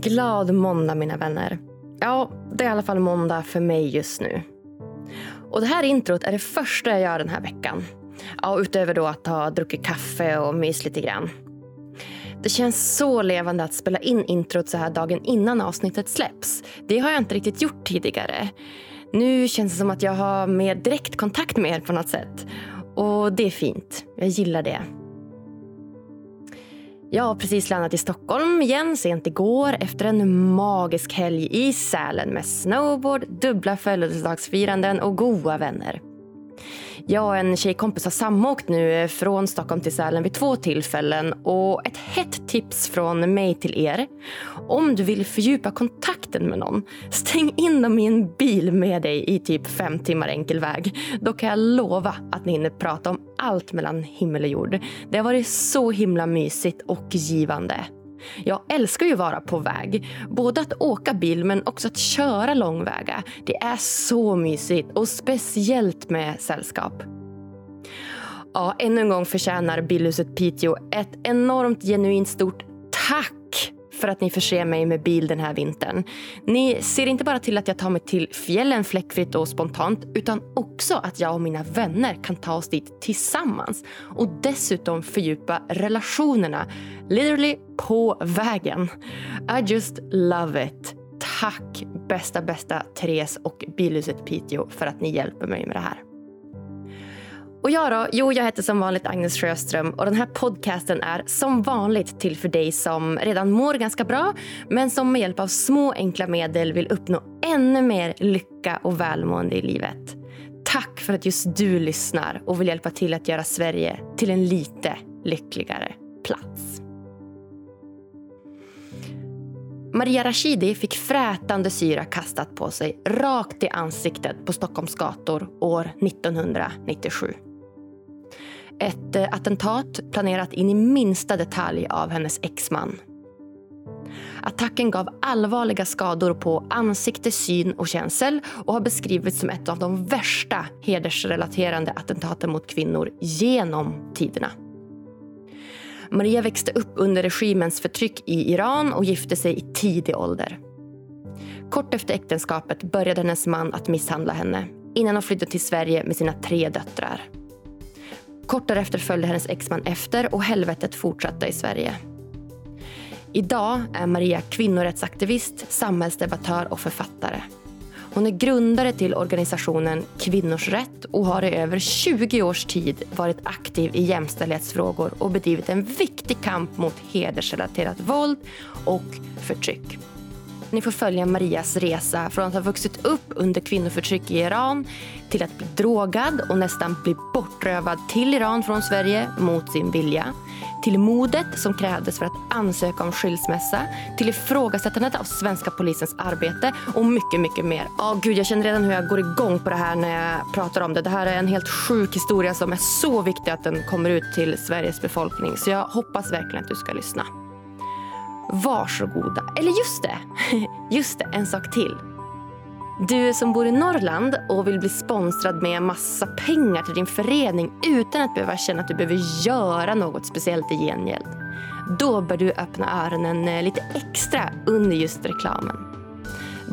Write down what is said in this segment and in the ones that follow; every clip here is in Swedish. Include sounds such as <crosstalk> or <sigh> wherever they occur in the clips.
Glad måndag mina vänner. Ja, det är i alla fall måndag för mig just nu. Och det här introt är det första jag gör den här veckan. Ja, utöver då att ha druckit kaffe och mys lite grann. Det känns så levande att spela in introt så här dagen innan avsnittet släpps. Det har jag inte riktigt gjort tidigare. Nu känns det som att jag har mer direktkontakt med er på något sätt. Och det är fint. Jag gillar det. Jag har precis landat i Stockholm igen sent igår efter en magisk helg i Sälen med snowboard, dubbla födelsedagsfiranden och goa vänner. Jag och en tjejkompis har samåkt nu från Stockholm till Sälen vid två tillfällen och ett hett tips från mig till er. Om du vill fördjupa kontakten med någon, stäng in dem i en bil med dig i typ fem timmar enkel väg. Då kan jag lova att ni hinner prata om allt mellan himmel och jord. Det har varit så himla mysigt och givande. Jag älskar ju att vara på väg. Både att åka bil men också att köra långväga. Det är så mysigt och speciellt med sällskap. Ja, ännu en gång förtjänar Bilhuset Piteå ett enormt genuint stort tack för att ni förser mig med bil den här vintern. Ni ser inte bara till att jag tar mig till fjällen fläckfritt och spontant utan också att jag och mina vänner kan ta oss dit tillsammans och dessutom fördjupa relationerna literally på vägen. I just love it. Tack bästa, bästa Therese och Bilhuset Piteå för att ni hjälper mig med det här. Och jag då? Jo, jag heter som vanligt Agnes Sjöström och den här podcasten är som vanligt till för dig som redan mår ganska bra men som med hjälp av små enkla medel vill uppnå ännu mer lycka och välmående i livet. Tack för att just du lyssnar och vill hjälpa till att göra Sverige till en lite lyckligare plats. Maria Rashidi fick frätande syra kastat på sig rakt i ansiktet på Stockholms gator år 1997. Ett eh, attentat planerat in i minsta detalj av hennes exman. Attacken gav allvarliga skador på ansikte, syn och känsel och har beskrivits som ett av de värsta hedersrelaterande attentaten mot kvinnor genom tiderna. Maria växte upp under regimens förtryck i Iran och gifte sig i tidig ålder. Kort efter äktenskapet började hennes man att misshandla henne innan hon flydde till Sverige med sina tre döttrar. Kort därefter följde hennes exman efter och helvetet fortsatte i Sverige. Idag är Maria kvinnorättsaktivist, samhällsdebattör och författare. Hon är grundare till organisationen Kvinnors rätt och har i över 20 års tid varit aktiv i jämställdhetsfrågor och bedrivit en viktig kamp mot hedersrelaterat våld och förtryck. Ni får följa Marias resa från att ha vuxit upp under kvinnoförtryck i Iran till att bli drogad och nästan bli bortrövad till Iran från Sverige mot sin vilja. Till modet som krävdes för att ansöka om skilsmässa. Till ifrågasättandet av svenska polisens arbete och mycket, mycket mer. Oh, gud, jag känner redan hur jag går igång på det här när jag pratar om det. Det här är en helt sjuk historia som är så viktig att den kommer ut till Sveriges befolkning. Så jag hoppas verkligen att du ska lyssna. Varsågoda. Eller just det, <laughs> just det, en sak till. Du som bor i Norrland och vill bli sponsrad med massa pengar till din förening utan att behöva känna att du behöver göra något speciellt i gengäld. Då bör du öppna öronen eh, lite extra under just reklamen.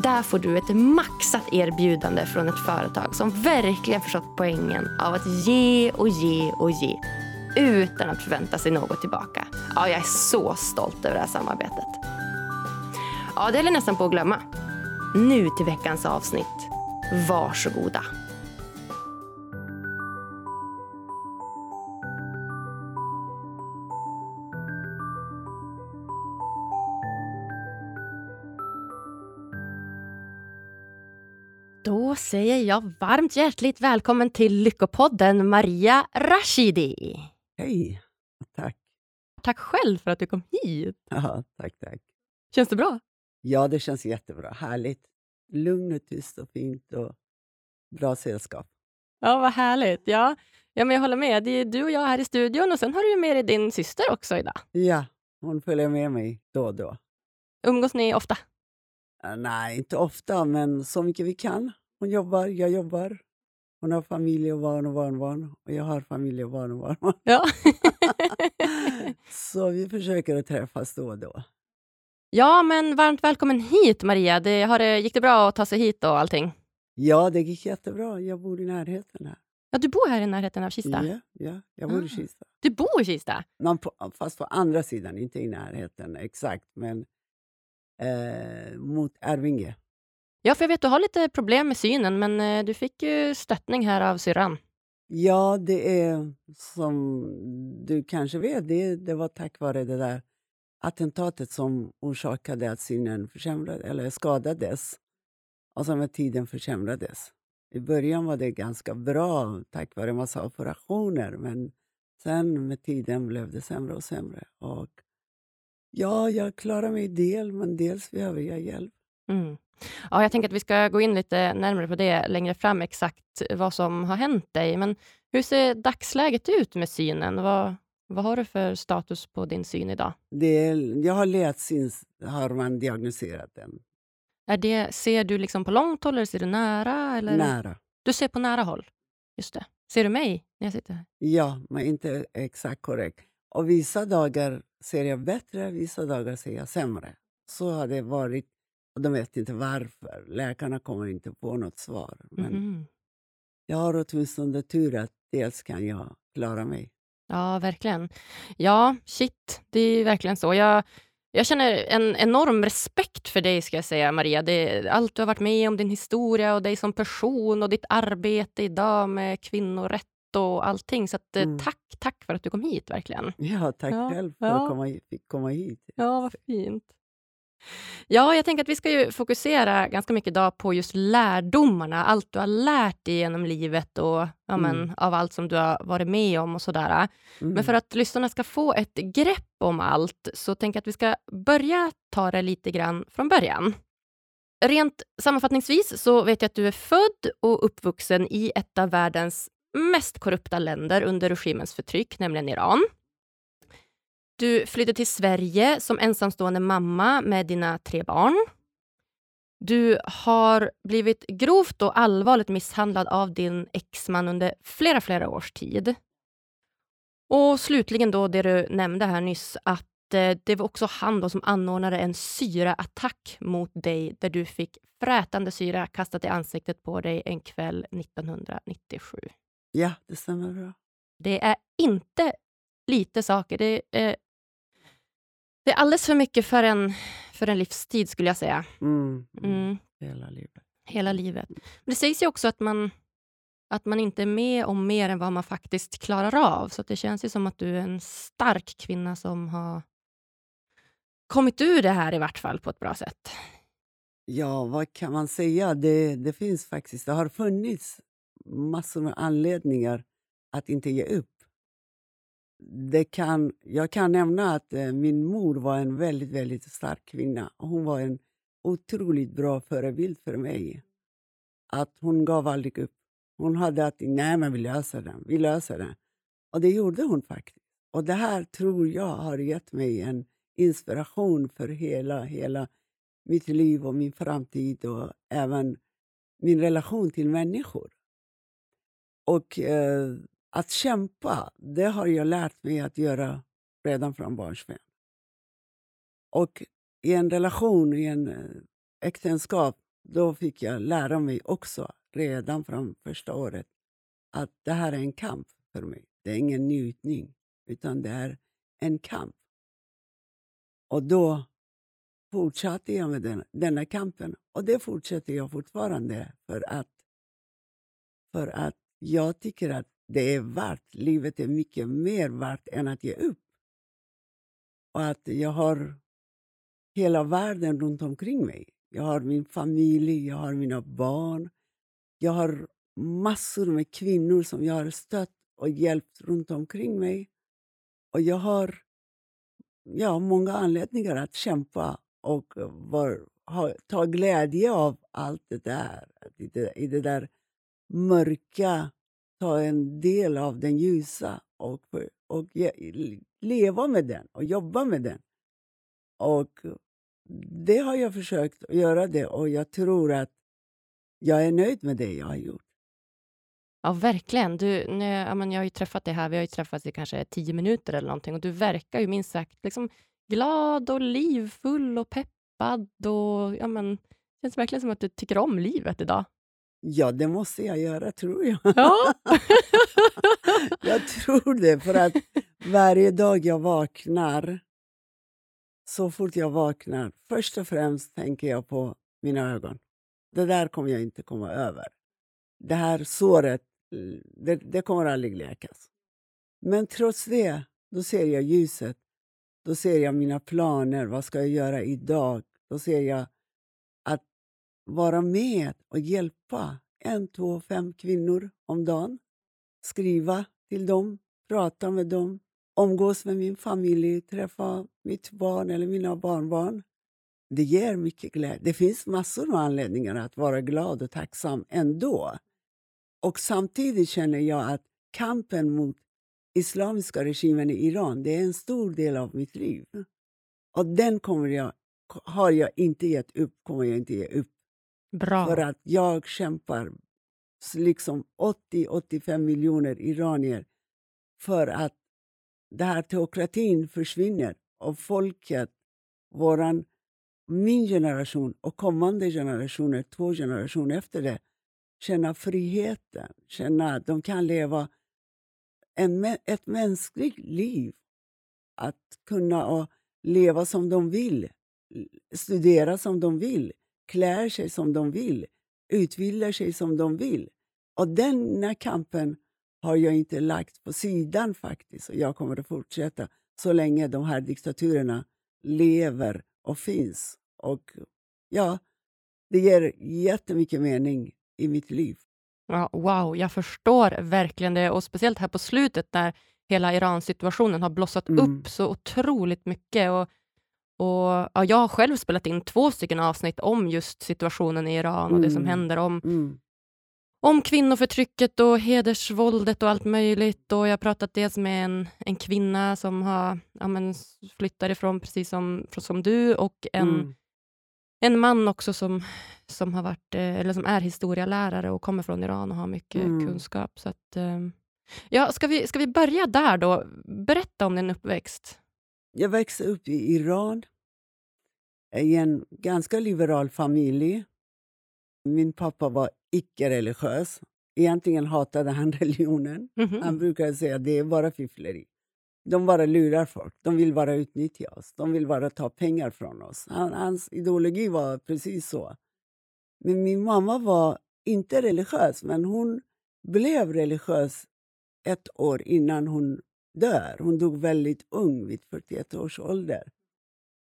Där får du ett maxat erbjudande från ett företag som verkligen förstått poängen av att ge och ge och ge utan att förvänta sig något tillbaka. Ja, jag är så stolt över det här samarbetet. Ja, det höll jag nästan på att glömma. Nu till veckans avsnitt. Varsågoda. Då säger jag varmt hjärtligt välkommen till Lyckopodden Maria Rashidi. Hej, tack. Tack själv för att du kom hit. Ja, tack, tack. Känns det bra? Ja, det känns jättebra. Härligt. Lugnt och tyst och fint och bra sällskap. Ja, vad härligt. Ja, ja men jag håller med. Det är du och jag här i studion och sen har du med dig din syster också idag. Ja, hon följer med mig då och då. Umgås ni ofta? Nej, inte ofta, men så mycket vi kan. Hon jobbar, jag jobbar. Hon har familj och barn och barnbarn och jag har familj och barn och barnbarn. Ja. <laughs> så vi försöker att träffas då och då. Ja, men varmt välkommen hit Maria. Det, har det, gick det bra att ta sig hit och allting? Ja, det gick jättebra. Jag bor i närheten här. Ja, du bor här i närheten av Kista? Ja, ja jag bor Ah. i Kista. Du bor i Kista? Man på, fast på andra sidan, inte i närheten exakt, men eh, mot Arvinge. Ja, för jag vet du har lite problem med synen, men eh, du fick ju stöttning här av syrran. Ja, det är som du kanske vet, det, det var tack vare det där attentatet som orsakade att synen försämrades, eller skadades och som med tiden försämrades. I början var det ganska bra tack vare en massa operationer men sen med tiden blev det sämre och sämre. Och ja, jag klarar mig del, men dels behöver jag hjälp. Mm. Ja, jag tänker att vi ska gå in lite närmare på det längre fram, exakt vad som har hänt dig. Men hur ser dagsläget ut med synen? Vad, vad har du för status på din syn idag? Det är, jag har ledsins, har man diagnostiserat den. Är det, ser du liksom på långt håll eller ser du nära? Eller? Nära. Du ser på nära håll. Just det. Ser du mig när jag sitter här? Ja, men inte exakt korrekt. Och vissa dagar ser jag bättre, vissa dagar ser jag sämre. Så har det varit. Och de vet inte varför. Läkarna kommer inte på något svar. Men Mhm. jag har åtminstone tur att dels kan jag klara mig. Ja, verkligen. Ja, shit. Det är verkligen så. Jag, jag känner en enorm respekt för dig, ska jag säga, Maria. Det, allt du har varit med om, din historia och dig som person och ditt arbete idag med kvinnorätt och allting. Så att, eh, Mm. tack, tack för att du kom hit, verkligen. Ja, tack Ja, själv för ja. att komma, fick komma hit. Ja, vad fint. Ja, jag tänker att vi ska ju fokusera ganska mycket idag på just lärdomarna, allt du har lärt dig genom livet och ja, men, Mm. av allt som du har varit med om och sådär. Mm. Men för att lyssnarna ska få ett grepp om allt så tänker jag att vi ska börja ta det lite grann från början. Rent sammanfattningsvis så vet jag att du är född och uppvuxen i ett av världens mest korrupta länder under regimens förtryck, nämligen Iran. Du flydde till Sverige som ensamstående mamma med dina tre barn. Du har blivit grovt och allvarligt misshandlad av din exman under flera, flera års tid. Och slutligen då det du nämnde här nyss, att eh, det var också han som anordnade en syraattack mot dig där du fick frätande syra kastat i ansiktet på dig en kväll 1997. Ja, det stämmer bra. Det är inte lite saker. Det är, det är alldeles för mycket för en, för en livstid, skulle jag säga. Mm. Mm. Mm, Hela livet. hela livet. Men det sägs ju också att man, att man inte är med om mer än vad man faktiskt klarar av. Så det känns ju som att du är en stark kvinna som har kommit ur det här i vart fall på ett bra sätt. Ja, vad kan man säga? Det, det finns faktiskt, det har funnits massor med anledningar att inte ge upp. Det kan, jag kan nämna att eh, min mor var en väldigt, väldigt stark kvinna. Hon var en otroligt bra förebild för mig. Att Hon gav aldrig upp. Hon hade att nej men vi löser den, vi löser den. Och det gjorde hon faktiskt. Och det här tror jag har gett mig en inspiration för hela, hela mitt liv och min framtid och även min relation till människor. Och eh, att kämpa, det har jag lärt mig att göra redan från barnsben. Och i en relation, i en eh, äktenskap, då fick jag lära mig också redan från första året att det här är en kamp för mig. Det är ingen njutning, utan det är en kamp. Och då fortsatte jag med den, denna kampen. Och det fortsätter jag fortfarande för att, för att jag tycker att det är värt, livet är mycket mer värt än att ge upp. Och att jag har hela världen runt omkring mig. Jag har min familj, jag har mina barn. Jag har massor med kvinnor som jag har stött och hjälpt runt omkring mig. Och jag har ja, många anledningar att kämpa och var, ha, ta glädje av allt det där. I det, I det där mörka ta en del av den ljusa och, och leva med den och jobba med den. Och det har jag försökt att göra det och jag tror att jag är nöjd med det jag har gjort. Ja, verkligen. Du, nu, ja, men jag har ju träffat dig här, vi har ju träffats i kanske tio minuter eller någonting och du verkar ju minst sagt liksom glad och livfull och peppad och ja, men, det känns verkligen som att du tycker om livet idag. Ja, det måste jag göra, tror jag. Ja. <laughs> jag tror det, för att varje dag jag vaknar, så fort jag vaknar, först och främst tänker jag på mina ögon. Det där kommer jag inte komma över. Det här såret, det, det kommer aldrig läkas. Men trots det, då ser jag ljuset. Då ser jag mina planer. Vad ska jag göra idag? Då ser jag vara med och hjälpa en, två, fem kvinnor om dagen. Skriva till dem, prata med dem, umgås med min familj, träffa mitt barn eller mina barnbarn. Det ger mycket glädje. Det finns massor med anledningar att vara glad och tacksam ändå. Och samtidigt känner jag att kampen mot islamiska regimen i Iran det är en stor del av mitt liv. Och den kommer jag, har jag inte gett upp, kommer jag inte ge upp. Bra. För att jag kämpar liksom 80-85 miljoner iranier för att den här teokratin försvinner och folket, våran, min generation och kommande generationer, två generationer efter det, känna friheten, känna att de kan leva en, ett mänskligt liv. Att kunna leva som de vill, studera som de vill, klä sig som de vill, utbilda sig som de vill. Och denna kampen har jag inte lagt på sidan faktiskt. Och jag kommer att fortsätta så länge de här diktaturerna lever och finns. Och ja, det ger jättemycket mening i mitt liv. Ja, wow, jag förstår verkligen det och speciellt här på slutet när hela Iran-situationen har blossat mm. upp så otroligt mycket. Och, och ja, Jag har själv spelat in två stycken avsnitt om just situationen i Iran och det som mm. händer om, mm. om kvinnoförtrycket och hedersvåldet och allt möjligt. Och Jag har pratat dels med en, en kvinna som har ja, men, flyttat ifrån precis som, som du och en mm en man också som, som, har varit, eh, eller som är historielärare och kommer från Iran och har mycket mm. kunskap. Så att, ehm, ja, ska, vi, ska vi börja där då? Berätta om din uppväxt. Jag växte upp i Iran i en ganska liberal familj. Min pappa var icke-religiös. Egentligen hatade han <laughs> religionen. Mm -hmm. Han brukade säga att det är bara fiffleri. De bara lurar folk. De vill bara utnyttja oss. De vill bara ta pengar från oss. Han, hans ideologi var precis så. Men min mamma var inte religiös, men hon blev religiös ett år innan hon dör. Hon dog väldigt ung, vid 41 års ålder.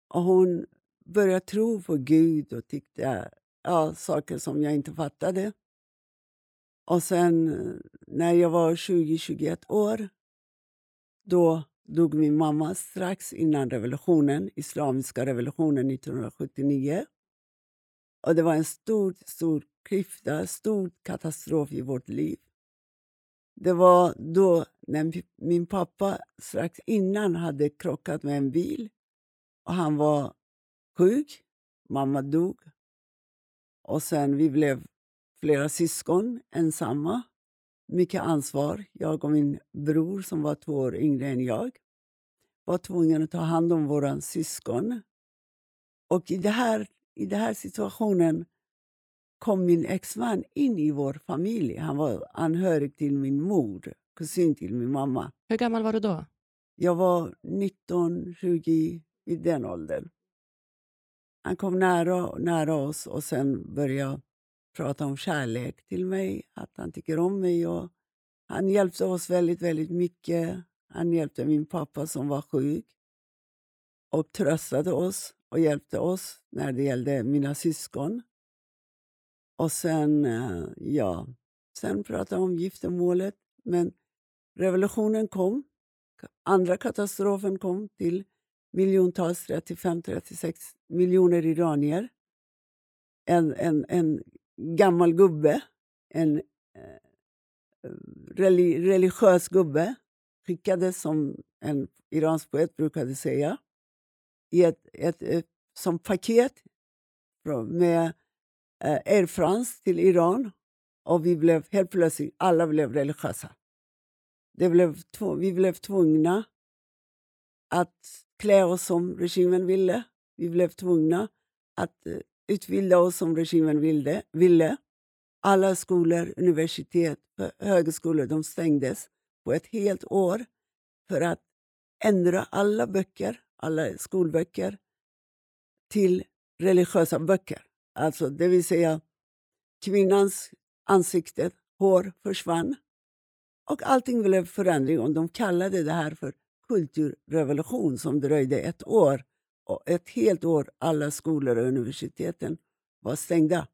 Och hon började tro på Gud och tyckte ja, saker som jag inte fattade. Och sen när jag var 20-21 år då dog min mamma strax innan revolutionen, islamiska revolutionen 1979. Och Det var en stor, stor klyfta, stor katastrof i vårt liv. Det var då när min pappa strax innan hade krockat med en bil och han var sjuk. Mamma dog. Och sen vi blev flera syskon ensamma mycket ansvar. Jag och min bror, som var två år yngre än jag, var tvungna att ta hand om våra syskon. Och i det här, i den här situationen kom min exman in i vår familj. Han var anhörig till min mor, kusin till min mamma. Hur gammal var du då? Jag var 19, 20, i den åldern. Han kom nära, nära oss och sen började prata om kärlek till mig, att han tycker om mig. Och han hjälpte oss väldigt, väldigt mycket. Han hjälpte min pappa som var sjuk och tröstade oss och hjälpte oss när det gällde mina syskon. Och sen, eh, ja, sen pratade om giftermålet. Men revolutionen kom. Andra katastrofen kom till miljontals, 35-36 miljoner iranier. En, en, en gammal gubbe, en eh, religiös gubbe, skickades som en iransk poet brukade säga, i ett, ett, ett som paket med Eh, Air France till Iran. Och vi blev helt plötsligt, alla blev religiösa. Det blev, vi blev tvungna att klä oss som regimen ville. Vi blev tvungna att eh, utbilda oss som regimen ville. ville. Alla skolor, universitet, högskolor de stängdes på ett helt år för att ändra alla böcker, alla skolböcker till religiösa böcker. Alltså, det vill säga kvinnans ansikte, hår försvann och allting blev förändring. Och de kallade det här för kulturrevolution som dröjde ett år. Och ett helt år alla skolor och universiteten var stängda.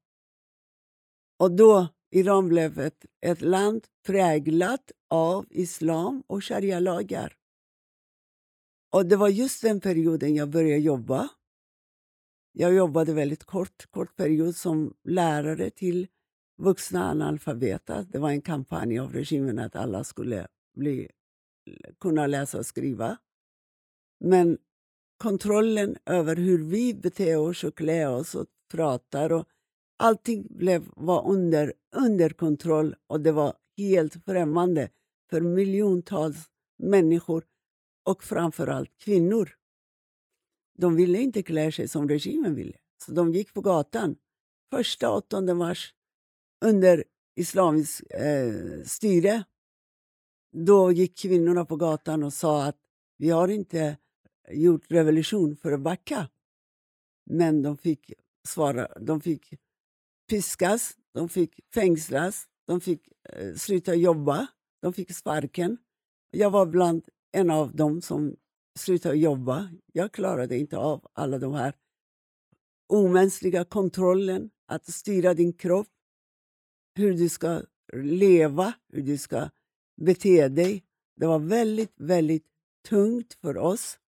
Och då Iran blev ett, ett land präglat av islam och sharia-lagar. Och det var just den perioden jag började jobba. Jag jobbade väldigt kort, kort period som lärare till vuxna analfabeter. Det var en kampanj av regimen att alla skulle bli, kunna läsa och skriva. Men kontrollen över hur vi beter oss och klär oss och pratar och allting blev, var under, under kontroll och det var helt främmande för miljontals människor och framförallt kvinnor. De ville inte klä sig som regimen ville, så de gick på gatan. Första 8 mars under islamiskt eh, styre då gick kvinnorna på gatan och sa att vi har inte gjort revolution för att backa. Men de fick, svara, de fick piskas, de fick fängslas, de fick eh, sluta jobba, de fick sparken. Jag var bland en av dem som sluta jobba. Jag klarade inte av alla de här omänskliga kontrollen, att styra din kropp, hur du ska leva, hur du ska bete dig. Det var väldigt, väldigt tungt för oss.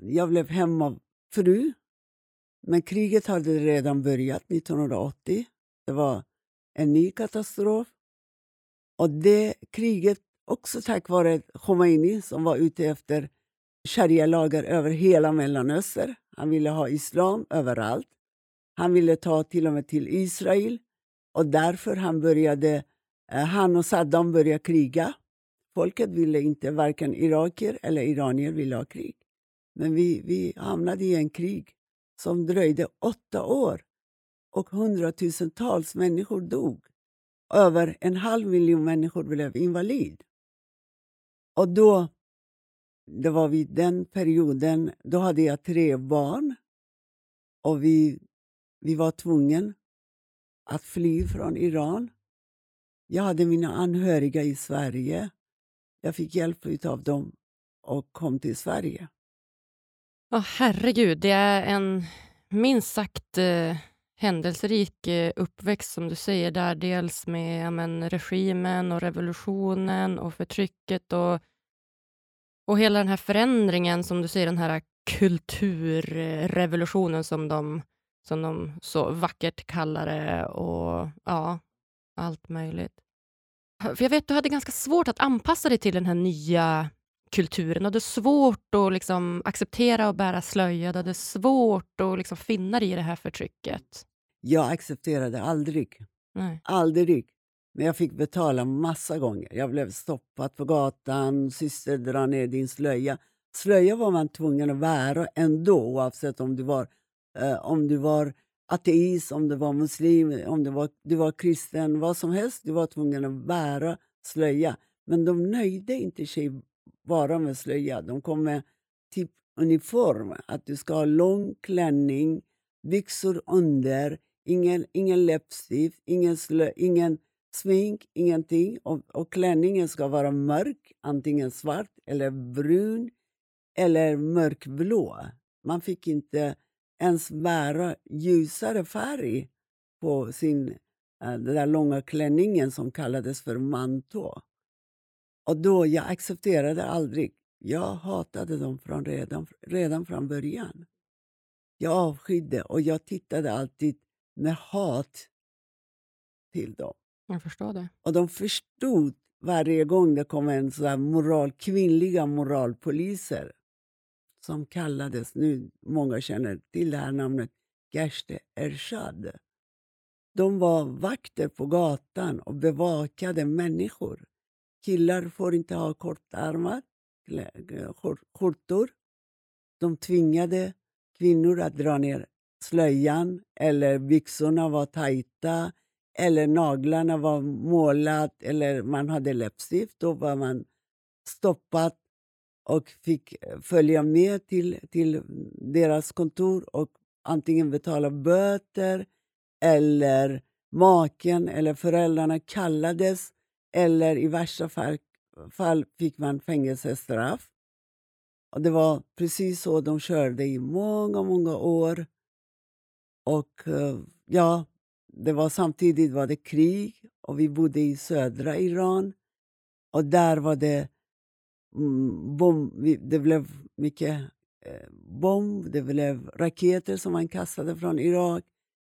Jag blev hemmafru, men kriget hade redan börjat 1980. Det var en ny katastrof. Och det kriget, också tack vare Khomeini som var ute efter sharia-lagar över hela Mellanöstern. Han ville ha islam överallt. Han ville ta till och med till Israel. Och därför han började, eh, han och Saddam började kriga. Folket ville inte, varken irakier eller iranier ville ha krig. Men vi, vi hamnade i en krig som dröjde åtta år och hundratusentals människor dog. Över en halv miljon människor blev invalid. Och då, det var vid den perioden, då hade jag tre barn och vi, vi var tvungna att fly från Iran. Jag hade mina anhöriga i Sverige. Jag fick hjälp av dem och kom till Sverige. Oh, herregud, det är en minst sagt eh, händelserik eh, uppväxt som du säger där. Dels med men, regimen och revolutionen och förtrycket och, och hela den här förändringen som du säger, den här kulturrevolutionen som de, som de så vackert kallar det och ja, allt möjligt. För jag vet att du hade ganska svårt att anpassa dig till den här nya kulturen. Du hade svårt att liksom acceptera och bära slöja. Du hade svårt att liksom finna dig i det här förtrycket. Jag accepterade aldrig. Nej. Aldrig. Men jag fick betala massa gånger. Jag blev stoppad på gatan. Syster, dra ner din slöja. Slöja var man tvungen att bära ändå oavsett om du var, eh, om du var ateist, om du var muslim, om du var, du var kristen. Vad som helst. Du var tvungen att bära slöja. Men de nöjde inte sig bara med slöja. De kom med typ uniform. Att du ska ha lång klänning, byxor under, ingen, ingen läppstift, ingen, slö, ingen smink, ingenting. Och, och klänningen ska vara mörk, antingen svart eller brun eller mörkblå. Man fick inte ens bära ljusare färg på sin eh, den där långa klänningen som kallades för manto. Och då, jag accepterade aldrig. Jag hatade dem från redan, redan från början. Jag avskydde och jag tittade alltid med hat till dem. Jag förstår det. Och de förstod varje gång det kom en så moral, kvinnliga moralpoliser som kallades, nu många känner till det här namnet, Gerste Ershad. De var vakter på gatan och bevakade människor. Killar får inte ha kortärmar, skjortor. De tvingade kvinnor att dra ner slöjan eller byxorna var tajta eller naglarna var målat eller man hade läppstift. Då var man stoppat och fick eh, följa med till, till deras kontor och antingen betala böter eller maken eller föräldrarna kallades eller i värsta fall, fall fick man fängelsestraff. Och det var precis så de körde i många, många år. Och eh, ja, det var samtidigt var det krig och vi bodde i södra Iran. Och där var det mm, bomb, det blev mycket eh, bomb, det blev raketer som man kastade från Irak.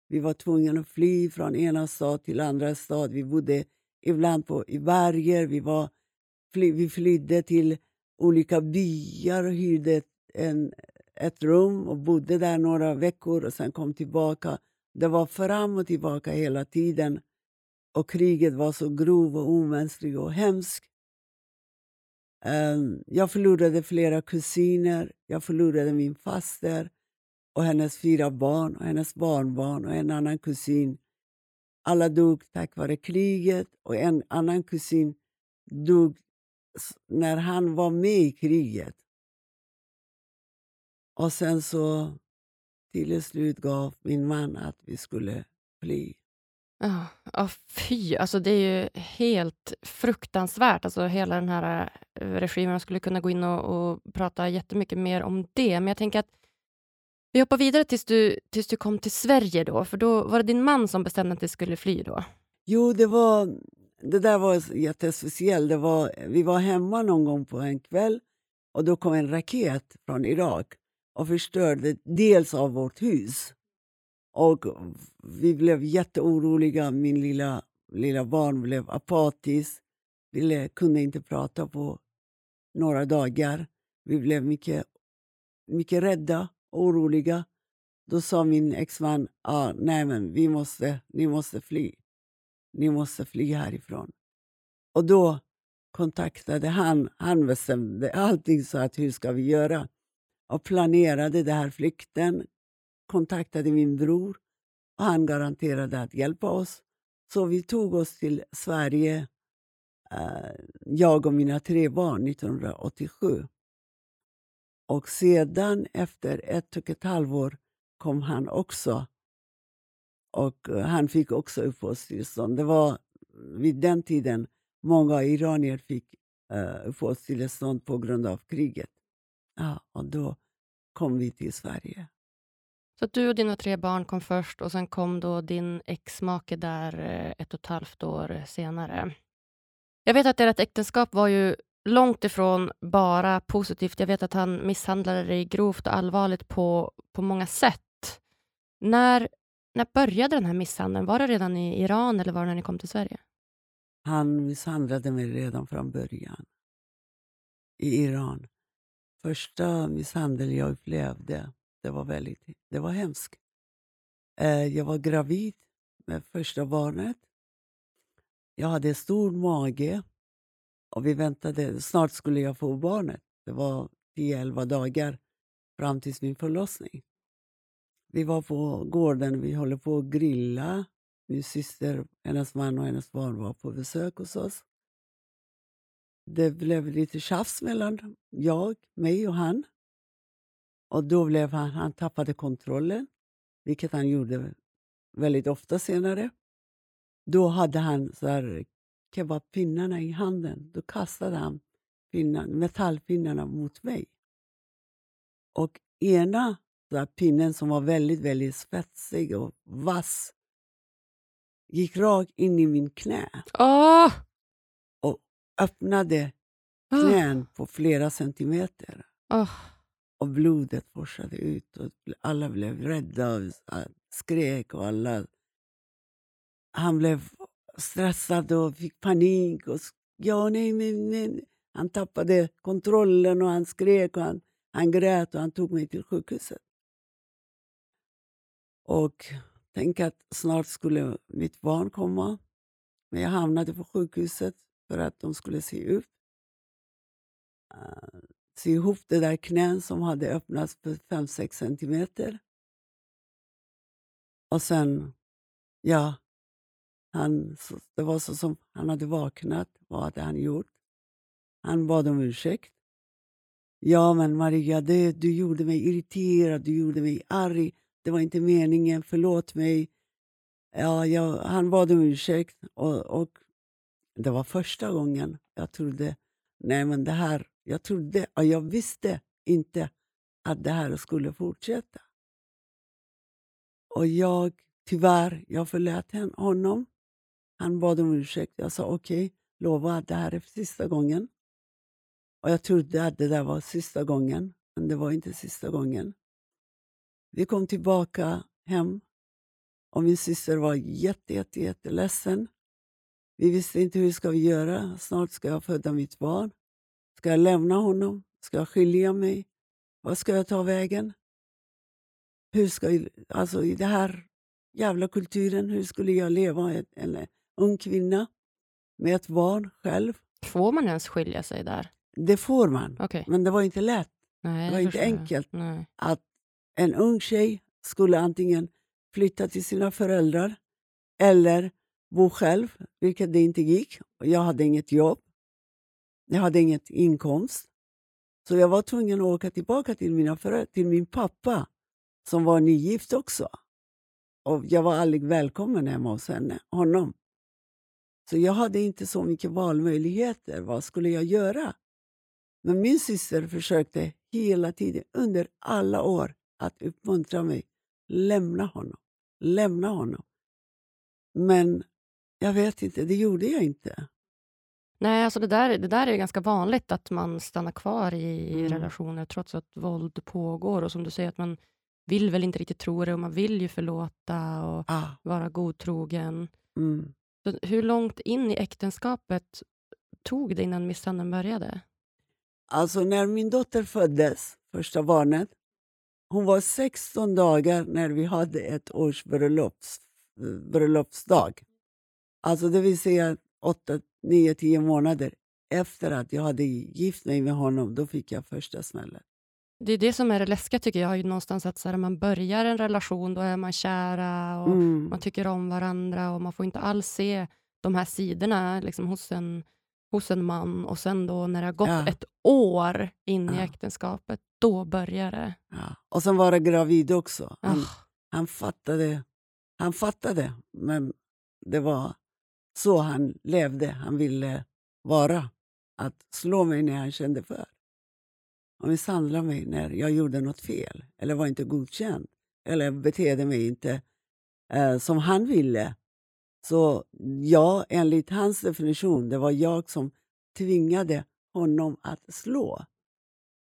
Vi var tvungna att fly från ena stad till andra stad. Vi bodde ibland på, i berger. Vi, var, fly, vi flydde till olika byar och hyrde en, ett rum och bodde där några veckor och sen kom tillbaka. Det var fram och tillbaka hela tiden. Och kriget var så grov och omänsklig och hemskt. Ehm, jag förlorade flera kusiner, jag förlorade min faster och hennes fyra barn och hennes barnbarn och en annan kusin. Alla dog tack vare kriget och en annan kusin dog när han var med i kriget. Och sen så till slut gav min man att vi skulle fly. Ja, oh, fy. Alltså det är ju helt fruktansvärt. Alltså hela den här eh, regimen. Jag skulle kunna gå in och, och prata jättemycket mer om det. Men jag tänker att vi hoppar vidare tills du, tills du kom till Sverige. då. För då Var det din man som bestämde att du skulle fly? då? Jo, det var det där var jättespeciellt. Det var, vi var hemma någon gång på en kväll och då kom en raket från Irak och förstörde dels av vårt hus. Och vi blev jätteoroliga. Min lilla, lilla barn blev apatisk. Vi kunde inte prata på några dagar. Vi blev mycket, mycket rädda och oroliga. Då sa min exman, ah, nej men vi måste, ni måste fly. Ni måste fly härifrån. Och då kontaktade han, han bestämde allting, så att hur ska vi göra? Och planerade den här flykten, kontaktade min bror och han garanterade att hjälpa oss. Så vi tog oss till Sverige, eh, jag och mina tre barn, 1987. Och sedan, efter ett och ett halvår, kom han också och eh, han fick också uppehållstillstånd. Det var mm, vid den tiden många iranier fick uh, uppehållstillstånd på grund av kriget. Ja, och då kom vi till Sverige. Så du och dina tre barn kom först och sen kom då din exmake där eh, ett och ett halvt år senare. Jag vet att ert äktenskap var ju långt ifrån bara positivt. Jag vet att han misshandlade dig grovt och allvarligt på, på många sätt. När när började den här misshandeln? Var det redan i Iran eller var det när ni kom till Sverige? Han misshandlade mig redan från början i Iran. Första misshandeln jag upplevde, det var väldigt det var hemskt. Eh, jag var gravid med första barnet. Jag hade stor mage och vi väntade. Snart skulle jag få barnet. Det var 10-11 dagar fram till min förlossning. Vi var på gården, vi håller på att grilla. Min syster, hennes man och hennes barn var på besök hos oss. Det blev lite tjafs mellan jag, mig och han. Och då blev han, han tappade kontrollen, vilket han gjorde väldigt ofta senare. Då hade han så här kebabpinnarna i handen. Då kastade han pinnan, metallpinnarna mot mig. Och ena där pinnen som var väldigt, väldigt spetsig och vass gick rakt in i min knä. Oh! Öppnade knän oh. på flera centimeter. Oh. Och blodet forsade ut och alla blev rädda och skrek och alla... Han blev stressad och fick panik. Och ja, nej, nej, nej. Han tappade kontrollen och han skrek och han, han grät och han tog mig till sjukhuset. Och tänkte att snart skulle mitt barn komma. Men jag hamnade på sjukhuset för att de skulle se upp. Ah, uh, sy ihop det där knän som hade öppnats för 5-6 centimeter. Och sen, ja, han, det var så som han hade vaknat. Vad hade han gjort? Han bad om ursäkt. Ja, men Maria, det, du gjorde mig irriterad, du gjorde mig arg. Det var inte meningen, förlåt mig. Ja, jag, han bad om ursäkt och, och det var första gången jag trodde, nej men det här, jag trodde, och jag visste inte att det här skulle fortsätta. Och jag, tyvärr, jag förlät honom. Han bad om ursäkt. Jag sa okej, okay, lova att det här är sista gången. Och jag trodde att det där var sista gången, men det var inte sista gången. Vi kom tillbaka hem och min syster var jätte, jätte, jätteledsen. Vi visste inte hur ska vi göra. Snart ska jag föda mitt barn. Ska jag lämna honom? Ska jag skilja mig? Vad ska jag ta vägen? Hur ska jag, alltså I den här jävla kulturen, hur skulle jag leva? En, en ung kvinna med ett barn själv. Får man ens skilja sig där? Det får man, okay. men det var inte lätt. Nej, det var inte enkelt. Nej. Att en ung tjej skulle antingen flytta till sina föräldrar eller bo själv, vilket det inte gick. Jag hade inget jobb. Jag hade inget inkomst. Så jag var tvungen att åka tillbaka till, mina föräldrar, till min pappa som var nygift också. Och Jag var aldrig välkommen hemma hos henne, honom. Så jag hade inte så mycket valmöjligheter. Vad skulle jag göra? Men min syster försökte hela tiden, under alla år, att uppmuntra mig. Lämna honom. Lämna honom. Men jag vet inte, det gjorde jag inte. Nej, alltså det där, det där är ganska vanligt, att man stannar kvar i Mm. relationer trots att våld pågår. Och som du säger, att man vill väl inte riktigt tro det och man vill ju förlåta och Ah, vara godtrogen. mm. Så hur långt in i äktenskapet tog det innan misshandeln började? Alltså när min dotter föddes, första barnet, hon var 16 dagar när vi hade ett års bröllops, bröllopsdag. Alltså det vill säga 8, 9, 10 månader efter att jag hade gift mig med honom, då fick jag första smällen. Det är det som är det läskiga tycker jag, ju någonstans att så här, man börjar en relation, då är man kära och Mm. man tycker om varandra och man får inte alls se de här sidorna liksom, hos, en, hos en man. Och sen då när det har gått Ja. ett år in i Ja. äktenskapet, då börjar det. Ja. Och sen vara gravid också. Han, Ah, han, fattade, han fattade, men det var så han levde. Han ville vara. Att slå mig när han kände för. Och misshandla mig när jag gjorde något fel eller var inte godkänd eller betedde mig inte eh, som han ville. Så ja, enligt hans definition, det var jag som tvingade honom att slå.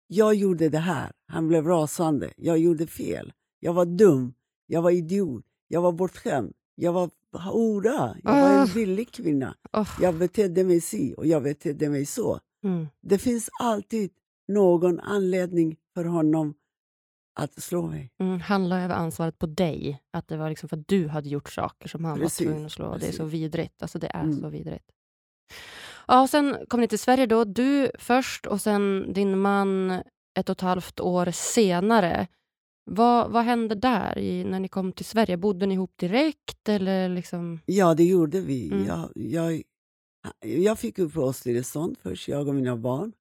Jag gjorde det här. Han blev rasande. Jag gjorde fel. Jag var dum. Jag var idiot. Jag var bortskämd. Jag var hora. Jag var en Ah. billig kvinna. oh, Jag betedde mig si och jag betedde mig så. mm. Det finns alltid någon anledning för honom att slå mig. Mm, han la över ansvaret på dig, att det var liksom för att du hade gjort saker som han Precis, var tvungen att slå. Det är så precis. vidrigt. Alltså det är Mm. så vidrigt. Ja, och sen kom ni till Sverige då, du först och sen din man ett och ett halvt år senare. Vad, vad hände där i, när ni kom till Sverige? Bodde ni ihop direkt? Eller liksom... Ja, det gjorde vi. Mm. Jag, jag, jag fick uppehållstillstånd först, jag och mina barn.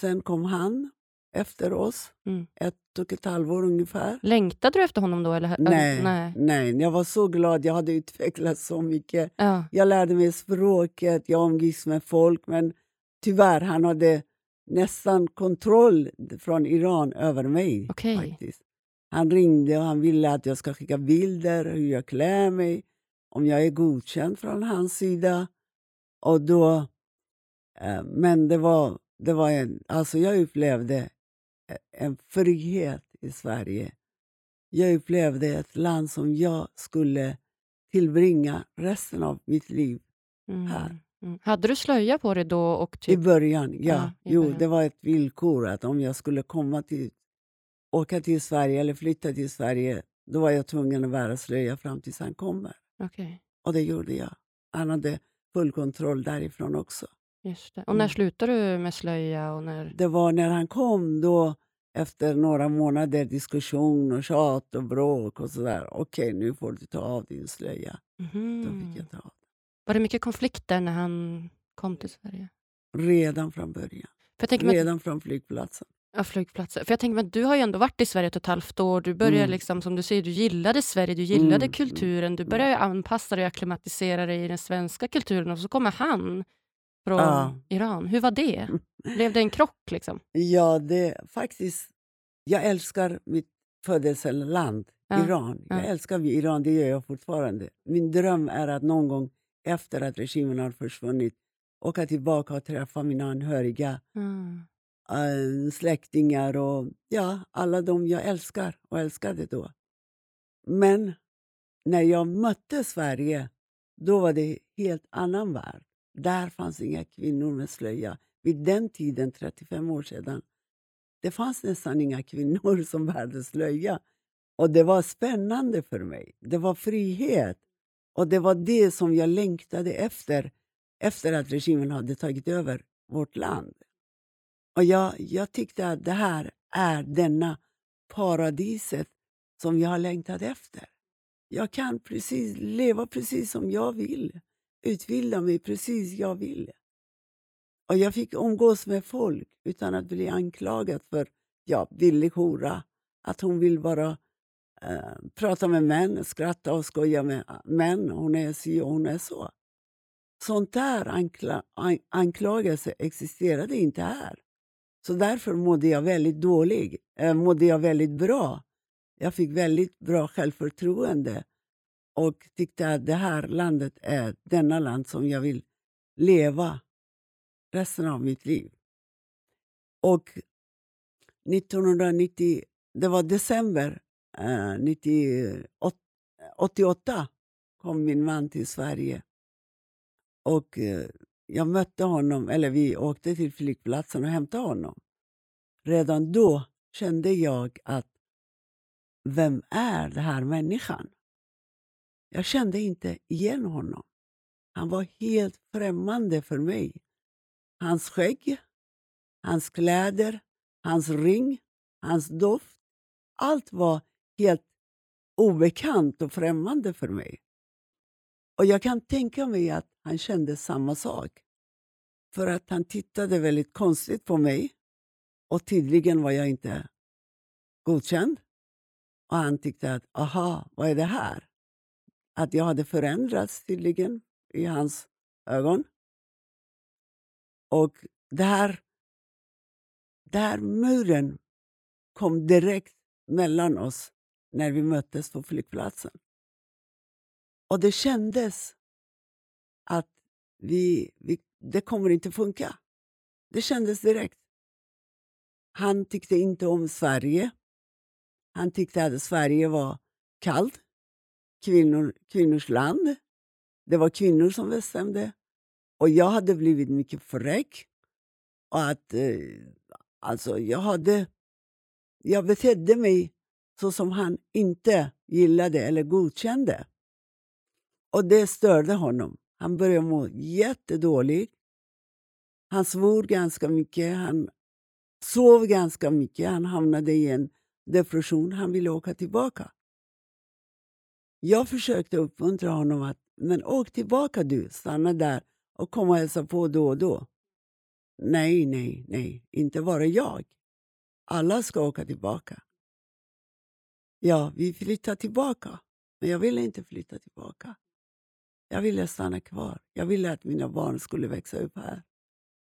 Sen kom han efter oss, Mm. ett och ett halvår ungefär. Längtade du efter honom då? Eller? Nej, nej. nej, jag var så glad. Jag hade utvecklats så mycket. Ja. Jag lärde mig språket, jag umgicks med folk, men tyvärr, han hade nästan kontroll från Iran över mig. Okej. faktiskt. Han ringde och han ville att jag ska skicka bilder, hur jag klär mig, om jag är godkänd från hans sida. Och då, eh, men det var, det var en, alltså jag upplevde eh, en frihet i Sverige. Jag upplevde ett land som jag skulle tillbringa resten av mitt liv. Mm. Här. Mm. Hade du slöja på dig då? Och I typ... början, ja. Ja, i jo, början. det var ett villkor att om jag skulle komma till, åka till Sverige eller flytta till Sverige, då var jag tvungen att bära slöja fram tills han kommer. Okej, Och det gjorde jag. Han hade full kontroll därifrån också. just det. Och när Mm. slutade du med slöja? Och när... Det var när han kom, då efter några månader diskussion och tjat och bråk och sådär. Okej, nu får du ta av din slöja. Mhm. Då fick jag ta av. Var det mycket konflikter när han kom till Sverige? Redan från början. Redan från flygplatsen. Ja, flygplatser. För jag tänker att du har ju ändå varit i Sverige ett och ett halvt år. Du började Mm. liksom, som du säger, du gillade Sverige, du gillade Mm, kulturen. Du började anpassa dig och akklimatisera dig i den svenska kulturen och så kommer han från Ja. Iran. Hur var det? <laughs> Blev det en krock liksom? Ja, det faktiskt... Jag älskar mitt födelseland, Ja, Iran. Jag ja. älskar Iran, det gör jag fortfarande. Min dröm är att någon gång efter att regimen har försvunnit åka tillbaka och träffa mina anhöriga, Mm. Eh, släktingar och ja, alla de jag älskar och älskade då. Men när jag mötte Sverige, då var det en helt annan värld. Där fanns inga kvinnor med slöja. Vid den tiden, 35 år sedan, det fanns nästan inga kvinnor <laughs> som bärde slöja. Och det var spännande för mig. Det var frihet. Och det var det som jag längtade efter, efter att regimen hade tagit över vårt land. Och jag, jag tyckte att det här är denna paradiset som jag har längtat efter. Jag kan precis leva precis som jag vill, utbilda mig precis jag vill. Och jag fick umgås med folk utan att bli anklagad för ja, billig hora, att hon vill bara eh, prata med män, skratta och skoja med eh, män. Hon är si och hon är så. Sånt där ankla, an, anklagelse existerade inte här. Så därför mådde jag väldigt dålig. Eh, mådde jag väldigt bra. Jag fick väldigt bra självförtroende och tyckte att det här landet är denna land som jag vill leva resten av mitt liv. Och 1990, det var december eh, 1988 eh, kom min man till Sverige. Och eh, jag mötte honom, eller vi åkte till flygplatsen och hämtade honom. Redan då kände jag att vem är den här människan? Jag kände inte igen honom. Han var helt främmande för mig. Hans skägg, hans kläder, hans ring, hans doft. Allt var helt obekant och främmande för mig. Och jag kan tänka mig att han kände samma sak. För att han tittade väldigt konstigt på mig och tydligen var jag inte godkänd. Och han tyckte att, aha, vad är det här? Att jag hade förändrats tydligen i hans ögon. Och där, där muren kom direkt mellan oss när vi möttes på flygplatsen. Och det kändes att vi, vi, det kommer inte funka. Det kändes direkt. Han tyckte inte om Sverige. Han tyckte att Sverige var kallt, kvinnor, kvinnors land. Det var kvinnor som bestämde. Och jag hade blivit mycket fräck. Och att, eh, alltså, jag, hade, jag betedde mig så som han inte gillade eller godkände. Och det störde honom. Han började må jättedåligt. Han svor ganska mycket. Han sov ganska mycket. Han hamnade i en depression. Han ville åka tillbaka. Jag försökte uppmuntra honom att men åk tillbaka du, stanna där och kom och hälsa på då och då. Nej, nej, nej, inte bara jag. Alla ska åka tillbaka. Ja, vi flyttar tillbaka, men jag ville inte flytta tillbaka. Jag ville stanna kvar. Jag ville att mina barn skulle växa upp här.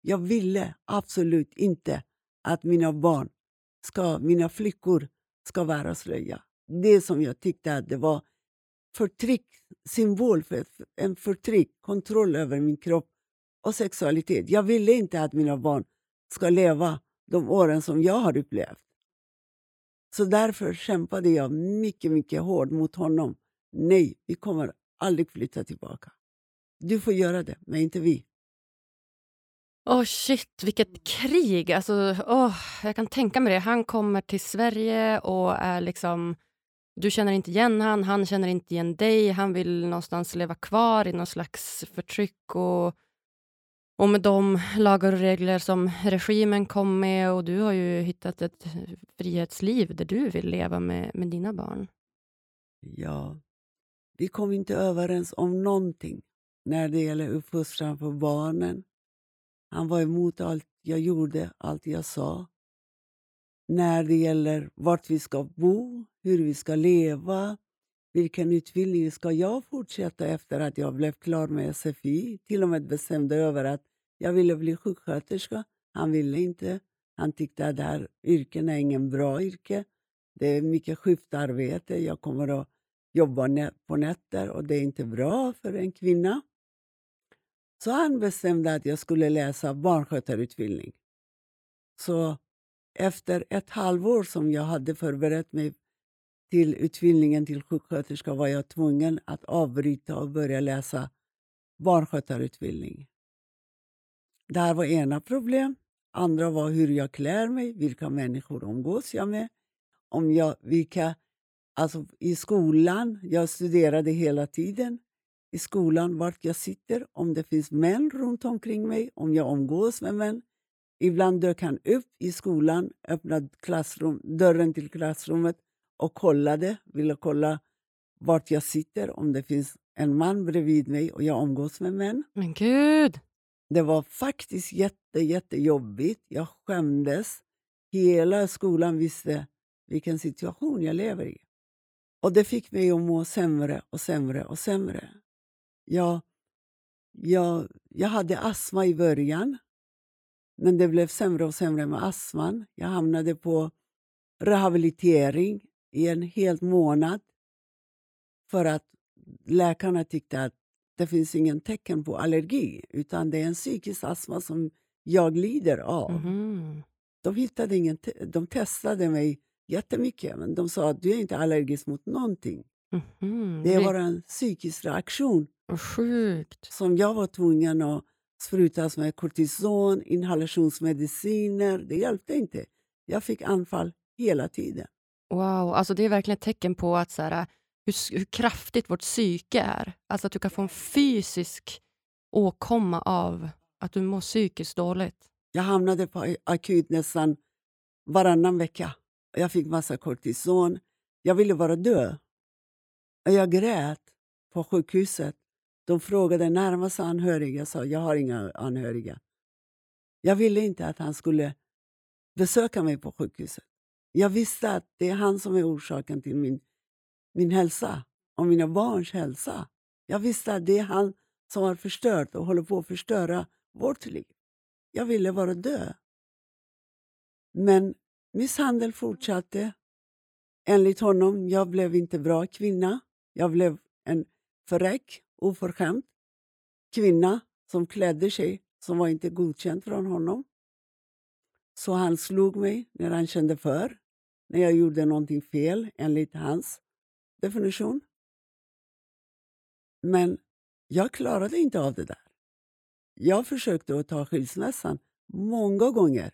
Jag ville absolut inte att mina barn, ska, mina flickor, ska bära slöja. Det som jag tyckte att det var förtryck, symbol för en förtryck, kontroll över min kropp och sexualitet. Jag ville inte att mina barn ska leva de åren som jag har upplevt. Så därför kämpade jag mycket, mycket hårt mot honom. Nej, vi kommer aldrig flytta tillbaka. Du får göra det, men inte vi. Åh shit, vilket krig! Alltså, åh, jag kan tänka mig det. Han kommer till Sverige och är liksom... Du känner inte igen han, han känner inte igen dig. Han vill någonstans leva kvar i någon slags förtryck och, och med de lagar och regler som regimen kom med och du har ju hittat ett frihetsliv där du vill leva med, med dina barn. Ja, vi kom inte överens om någonting när det gäller uppfostran för barnen. Han var emot allt jag gjorde, allt jag sa. När det gäller vart vi ska bo, hur vi ska leva, vilken utbildning ska jag fortsätta efter att jag blev klar med SFI. Till och med bestämde över att jag ville bli sjuksköterska. Han ville inte. Han tyckte att det här yrket är ingen bra yrke. Det är mycket skiftarbete. Jag kommer att jobbar på nätter och det är inte bra för en kvinna. Så han bestämde att jag skulle läsa barnskötarutbildning. Så efter ett halvår som jag hade förberett mig till utbildningen till sjuksköterska var jag tvungen att avbryta och börja läsa barnskötarutbildning. Det här var ena problem. Andra var hur jag klär mig, vilka människor umgås jag med. Om jag, vilka, alltså I skolan, jag studerade hela tiden. I skolan, vart jag sitter, om det finns män runt omkring mig, om jag umgås med män. Ibland dök han upp i skolan, öppnade klassrum, dörren till klassrummet och kollade, ville kolla vart jag sitter, om det finns en man bredvid mig och jag umgås med män. Men gud! Det var faktiskt jätte, jättejobbigt. Jag skämdes. Hela skolan visste vilken situation jag lever i. Och det fick mig att må sämre och sämre och sämre. Jag, jag, jag hade astma i början, men det blev sämre och sämre med astman. Jag hamnade på rehabilitering i en hel månad för att läkarna tyckte att det finns ingen tecken på allergi utan det är en psykisk astma som jag lider av. Mm. De, hittade ingen te- de testade mig jättemycket men de sa att du är inte allergisk mot någonting. Mm. Det är bara en psykisk reaktion Sjukt. som jag var tvungen att sprutas med kortison, inhalationsmediciner. Det hjälpte inte. Jag fick anfall hela tiden. Wow, alltså det är verkligen ett tecken på att så här, hur, hur kraftigt vårt psyke är. Alltså att du kan få en fysisk åkomma av att du mår psykiskt dåligt. Jag hamnade på akut nästan varannan vecka. Jag fick massa kortison. Jag ville bara dö. Och jag grät på sjukhuset. De frågade närmaste anhöriga. Jag sa jag har inga anhöriga. Jag ville inte att han skulle besöka mig på sjukhuset. Jag visste att det är han som är orsaken till min, min hälsa och mina barns hälsa. Jag visste att det är han som har förstört och håller på att förstöra vårt liv. Jag ville bara dö. Men misshandel fortsatte. Enligt honom jag blev inte bra kvinna. Jag blev en fräck, oförskämd kvinna som klädde sig som var inte godkänd från honom. Så han slog mig när han kände för, när jag gjorde någonting fel enligt hans definition. Men jag klarade inte av det där. Jag försökte att ta skilsmässan många gånger,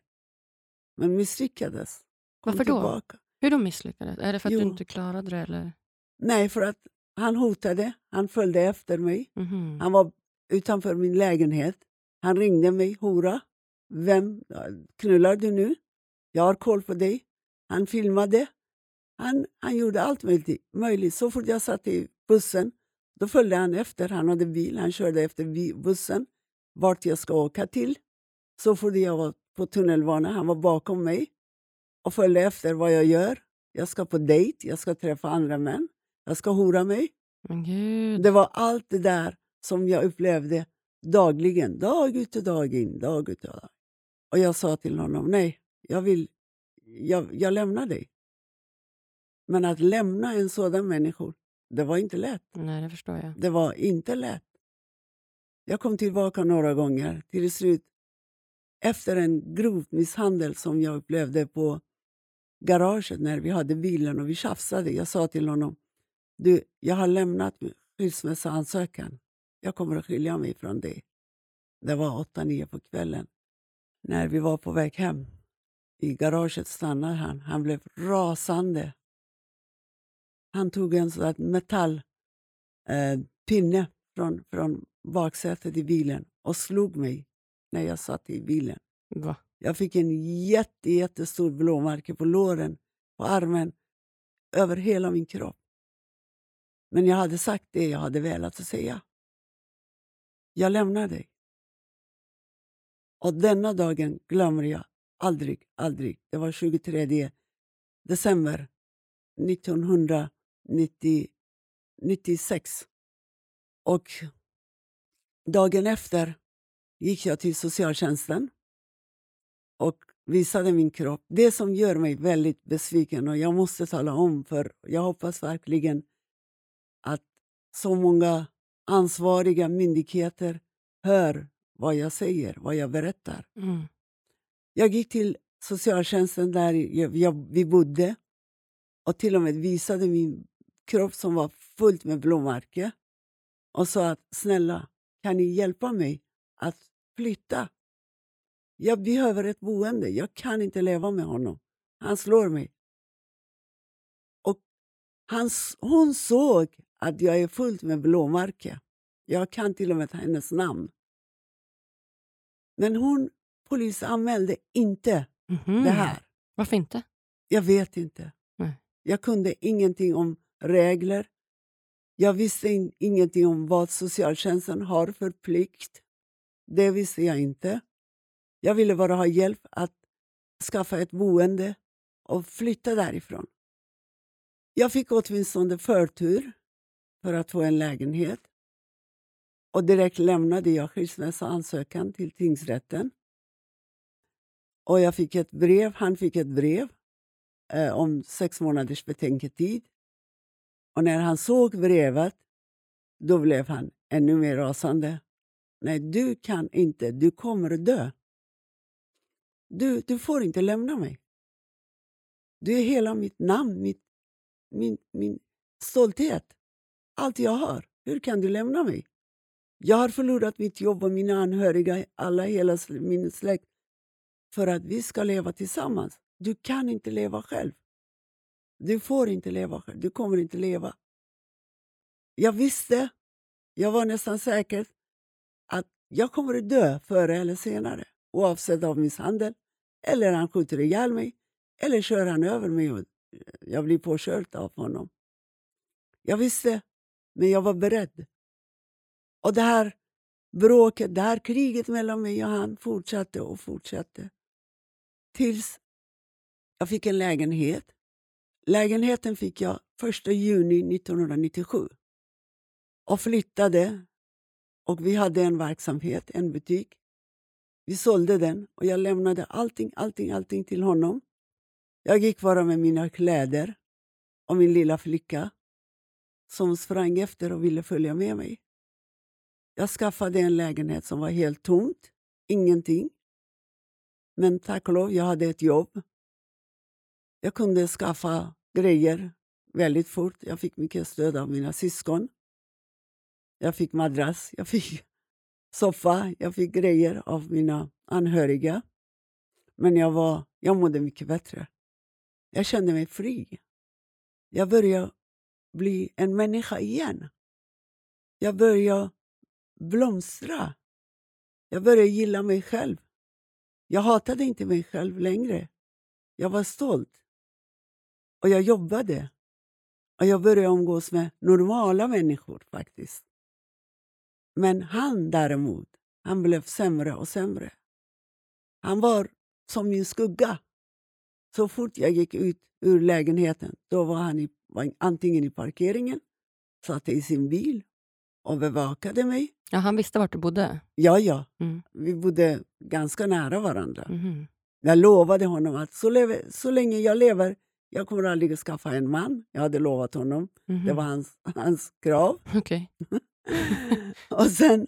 men misslyckades. Kom Varför då? tillbaka. Hur de misslyckades? Är det för att Jo. du inte klarade det? Eller? Nej, för att han hotade, han följde efter mig. Mhm. Han var utanför min lägenhet. Han ringde mig, hora. Vem knullar du nu? Jag har koll på dig. Han filmade. Han, han gjorde allt möjligt. Så fort jag satt i bussen då följde han efter. Han hade bil. Han körde efter bussen vart jag ska åka till. Så fort jag var på tunnelbanan, han var bakom mig och följde efter vad jag gör. Jag ska på dejt, jag ska träffa andra män, jag ska hora mig. Det var allt det där som jag upplevde dagligen, dag ut och dag in, dag ut och dag. Och jag sa till honom, nej, jag vill, jag, jag lämnar dig. Men att lämna en sådan människa, det var inte lätt. Nej, det förstår jag. Det var inte lätt. Jag kom tillbaka några gånger. Till slut, efter en grov misshandel som jag upplevde på garaget när vi hade bilen och vi tjafsade. Jag sa till honom, du, jag har lämnat skilsmässoansökan. Jag kommer att skilja mig från dig. Det var åtta, nio på kvällen. När vi var på väg hem, i garaget stannade han. Han blev rasande. Han tog en sån metallpinne eh, från, från baksätet i bilen och slog mig när jag satt i bilen. Va? Jag fick en jätte, jättestor blåmärke på låren, på armen, över hela min kropp. Men jag hade sagt det jag hade velat säga. Jag lämnar dig. Och denna dagen glömmer jag aldrig, aldrig. Det var 23 december 1996. Och dagen efter gick jag till socialtjänsten och visade min kropp. Det som gör mig väldigt besviken och jag måste tala om för jag hoppas verkligen att så många ansvariga myndigheter hör vad jag säger, vad jag berättar. Mm. Jag gick till socialtjänsten där jag, jag, vi bodde och till och med visade min kropp som var fullt med blåmärken och sa att snälla, kan ni hjälpa mig att flytta? Jag behöver ett boende. Jag kan inte leva med honom. Han slår mig. Och han, hon såg att jag är fullt med blåmärken. Jag kan till och med hennes namn. Men hon polisanmälde inte Mhm. det här. Varför inte? Jag vet inte. Nej. Jag kunde ingenting om regler. Jag visste in, ingenting om vad socialtjänsten har för plikt. Det visste jag inte. Jag ville bara ha hjälp att skaffa ett boende och flytta därifrån. Jag fick åtminstone förtur för att få en lägenhet. Och direkt lämnade jag skilsmässoansökan till tingsrätten. Och jag fick ett brev, han fick ett brev eh, om sex månaders betänketid. Och när han såg brevet, då blev han ännu mer rasande. Nej, du kan inte, du kommer att dö. Du, du får inte lämna mig. Du är hela mitt namn, mitt, min, min stolthet. Allt jag har. Hur kan du lämna mig? Jag har förlorat mitt jobb och mina anhöriga, alla, hela min släkt för att vi ska leva tillsammans. Du kan inte leva själv. Du får inte leva själv. Du kommer inte leva. Jag visste, jag var nästan säker jag kommer att dö förr eller senare oavsett av misshandel eller han skjuter ihjäl mig eller kör han över mig och eh, jag blir påkörd av honom. Jag visste, men jag var beredd. Och det här bråket, det här kriget mellan mig och han fortsatte och fortsatte. Tills jag fick en lägenhet. Lägenheten fick jag 1 juni 1997. Och flyttade. Och vi hade en verksamhet, en butik. Vi sålde den och jag lämnade allting, allting, allting till honom. Jag gick bara med mina kläder och min lilla flicka som sprang efter och ville följa med mig. Jag skaffade en lägenhet som var helt tomt, ingenting. Men tack och lov, jag hade ett jobb. Jag kunde skaffa grejer väldigt fort. Jag fick mycket stöd av mina syskon. Jag fick madrass, jag fick <laughs> soffa, jag fick grejer av mina anhöriga. Men jag, var, jag mådde mycket bättre. Jag kände mig fri. Jag började bli en människa igen. Jag började blomstra. Jag började gilla mig själv. Jag hatade inte mig själv längre. Jag var stolt. Och jag jobbade. Och jag började umgås med normala människor faktiskt. Men han däremot, han blev sämre och sämre. Han var som min skugga. Så fort jag gick ut ur lägenheten då var han i, var antingen i parkeringen, satt i sin bil och bevakade mig. Ja, han visste vart du bodde? Ja, ja. Mm. Vi bodde ganska nära varandra. Mhm. Jag lovade honom att så, leve, så länge jag lever, jag kommer aldrig att skaffa en man. Jag hade lovat honom. Mhm. Det var hans, hans krav. <laughs> Okej. <laughs> och sen,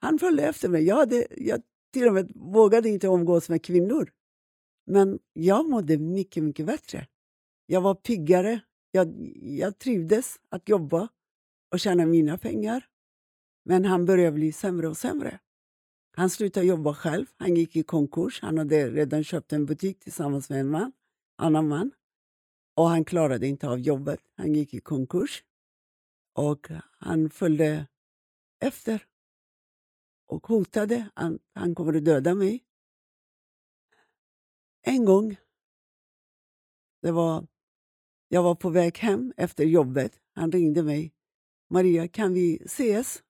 han följde efter mig. Jag, hade, jag till och med vågade inte umgås med kvinnor. Men jag mådde mycket, mycket bättre. Jag var piggare. Jag, jag trivdes att jobba och tjäna mina pengar. Men han började bli sämre och sämre. Han slutade jobba själv. Han gick i konkurs. Han hade redan köpt en butik tillsammans med en man, annan man. Och han klarade inte av jobbet. Han gick i konkurs. Och han följde efter. och hotade att han kommer att döda mig. En gång, det var, jag var på väg hem efter jobbet. Han ringde mig. Maria, kan vi ses?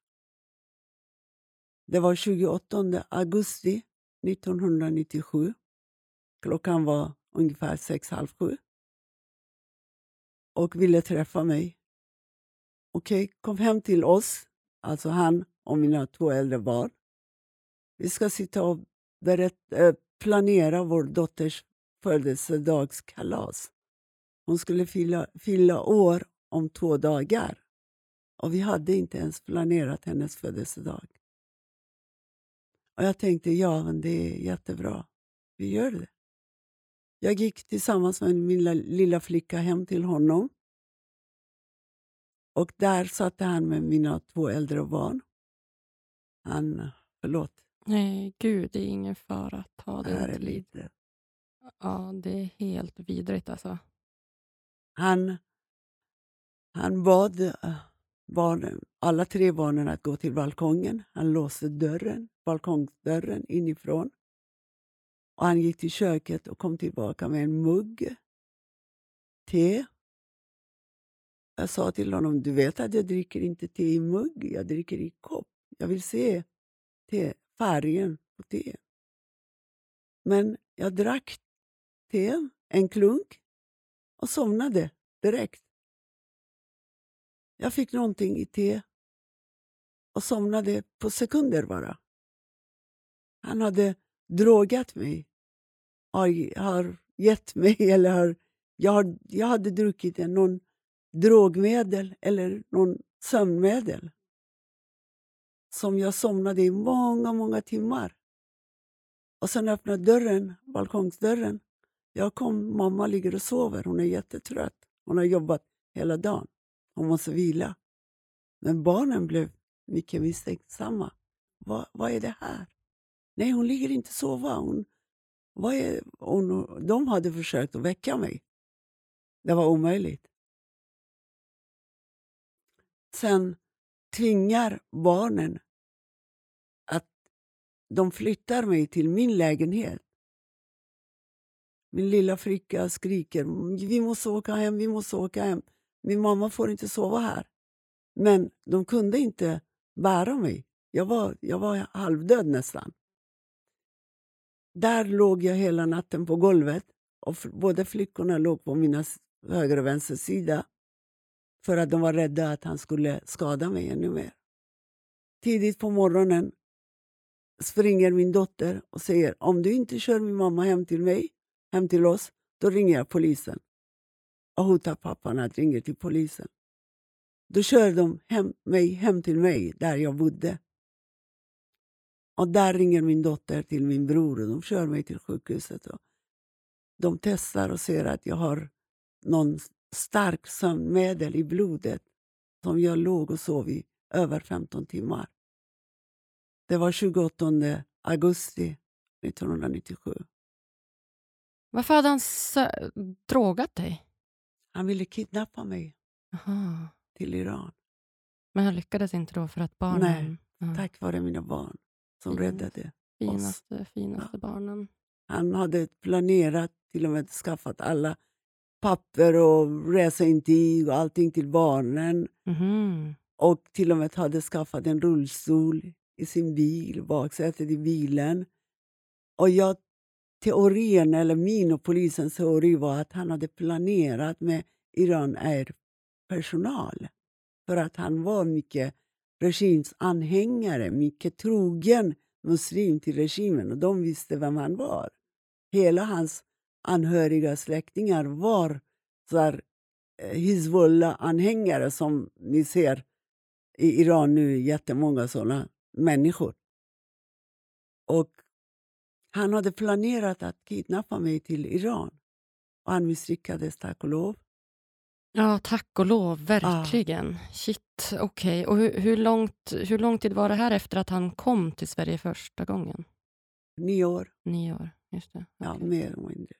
Det var 28 augusti 1997. Klockan var ungefär sex, halv sju. Och ville träffa mig. Okej, okay, kom hem till oss, alltså han och mina två äldre barn. Vi ska sitta och berätta, eh, planera vår dotters födelsedagskalas. Hon skulle fylla, fylla år om två dagar. Och vi hade inte ens planerat hennes födelsedag. Och jag tänkte, ja men det är jättebra. Vi gör det. Jag gick tillsammans med min lilla flicka hem till honom. Och där satt han med mina två äldre barn. Han, förlåt. Nej, gud, det är ingen fara. Ta det är lite. Ja, det är helt vidrigt alltså. Han, han bad eh, barnen, alla tre barnen att gå till balkongen. Han låste dörren, balkongdörren inifrån. Och han gick till köket och kom tillbaka med en mugg te. Jag sa till honom, du vet att jag dricker inte te i mugg, jag dricker i kopp. Jag vill se te, färgen på te. Men jag drack te, en klunk, och somnade direkt. Jag fick någonting i te och somnade på sekunder bara. Han hade drogat mig. Har, har gett mig, <laughs> eller har, jag, har, jag hade druckit någon drogmedel eller någon sömnmedel som jag somnade i många, många timmar. Och sen öppnade dörren, balkongsdörren. Jag kom, mamma ligger och sover, hon är jättetrött. Hon har jobbat hela dagen. Hon måste vila. Men barnen blev mycket misstänksamma. Va, vad är det här? Nej, hon ligger inte och sova. Hon, vad är, hon, de hade försökt att väcka mig. Det var omöjligt. Sen tvingar barnen att de flyttar mig till min lägenhet. Min lilla flicka skriker vi måste åka hem, vi måste åka hem. Min mamma får inte sova här. Men de kunde inte bära mig. Jag var, jag var halvdöd nästan. Där låg jag hela natten på golvet och båda flickorna låg på mina höger och vänster sida för att de var rädda att han skulle skada mig ännu mer. Tidigt på morgonen springer min dotter och säger om du inte kör min mamma hem till mig, hem till oss, då ringer jag polisen. Och hotar pappan att ringa till polisen. Då kör de hem, mig hem till mig, där jag bodde. Och där ringer min dotter till min bror och de kör mig till sjukhuset. Och de testar och ser att jag har någon stark sömnmedel i blodet som jag låg och sov i över 15 timmar. Det var 28 augusti 1997. Varför hade han drogat dig? Han ville kidnappa mig Aha. till Iran. Men han lyckades inte då för att barnen... Nej, tack vare mina barn som Fin, räddade finaste, oss. Finaste ja. barnen. Han hade planerat, till och med skaffat alla papper och reseintyg och allting till barnen. Mm. Och till och med hade skaffat en rullstol i sin bil, baksätet i bilen. Och jag, teorin, eller min och polisens teori var att han hade planerat med Iran Air-personal. För att han var mycket regims anhängare, mycket trogen muslim till regimen och de visste vem han var. Hela hans anhöriga släktingar var så här, eh, Hizbollah-anhängare som ni ser i Iran nu, jättemånga sådana människor. Och han hade planerat att kidnappa mig till Iran och han misslyckades tack och lov. Ja, tack och lov, verkligen. Ah. Shit, okej. Okay. Och hur, hur, långt, hur lång tid var det här efter att han kom till Sverige första gången? Nio år. Nio år, just det. Okay. Ja, mer eller mindre.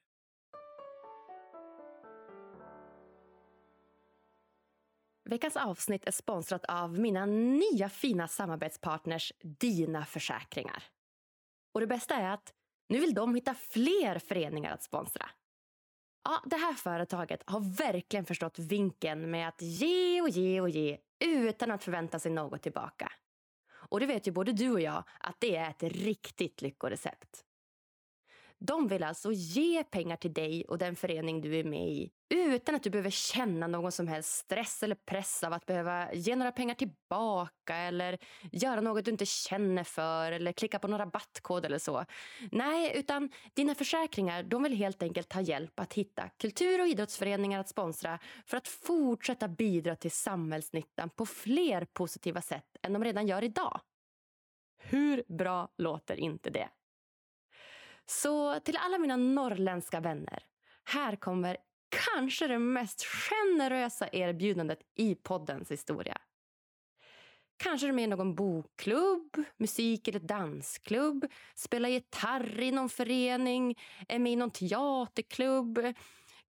Veckans avsnitt är sponsrat av mina nya fina samarbetspartners Dina Försäkringar. Och det bästa är att nu vill de hitta fler föreningar att sponsra. Ja, det här företaget har verkligen förstått vinkeln med att ge och ge och ge utan att förvänta sig något tillbaka. Och det vet ju både du och jag att det är ett riktigt lyckorecept. De vill alltså ge pengar till dig och den förening du är med i utan att du behöver känna någon som helst stress eller press av att behöva ge några pengar tillbaka eller göra något du inte känner för eller klicka på någon rabattkod eller så. Nej, utan dina försäkringar de vill helt enkelt ha hjälp att hitta kultur och idrottsföreningar att sponsra för att fortsätta bidra till samhällsnyttan på fler positiva sätt än de redan gör idag. Hur bra låter inte det? Så till alla mina norrländska vänner. Här kommer kanske det mest generösa erbjudandet i poddens historia. Kanske är du med i någon bokklubb, musik eller dansklubb, spelar gitarr i någon förening, är med i någon teaterklubb.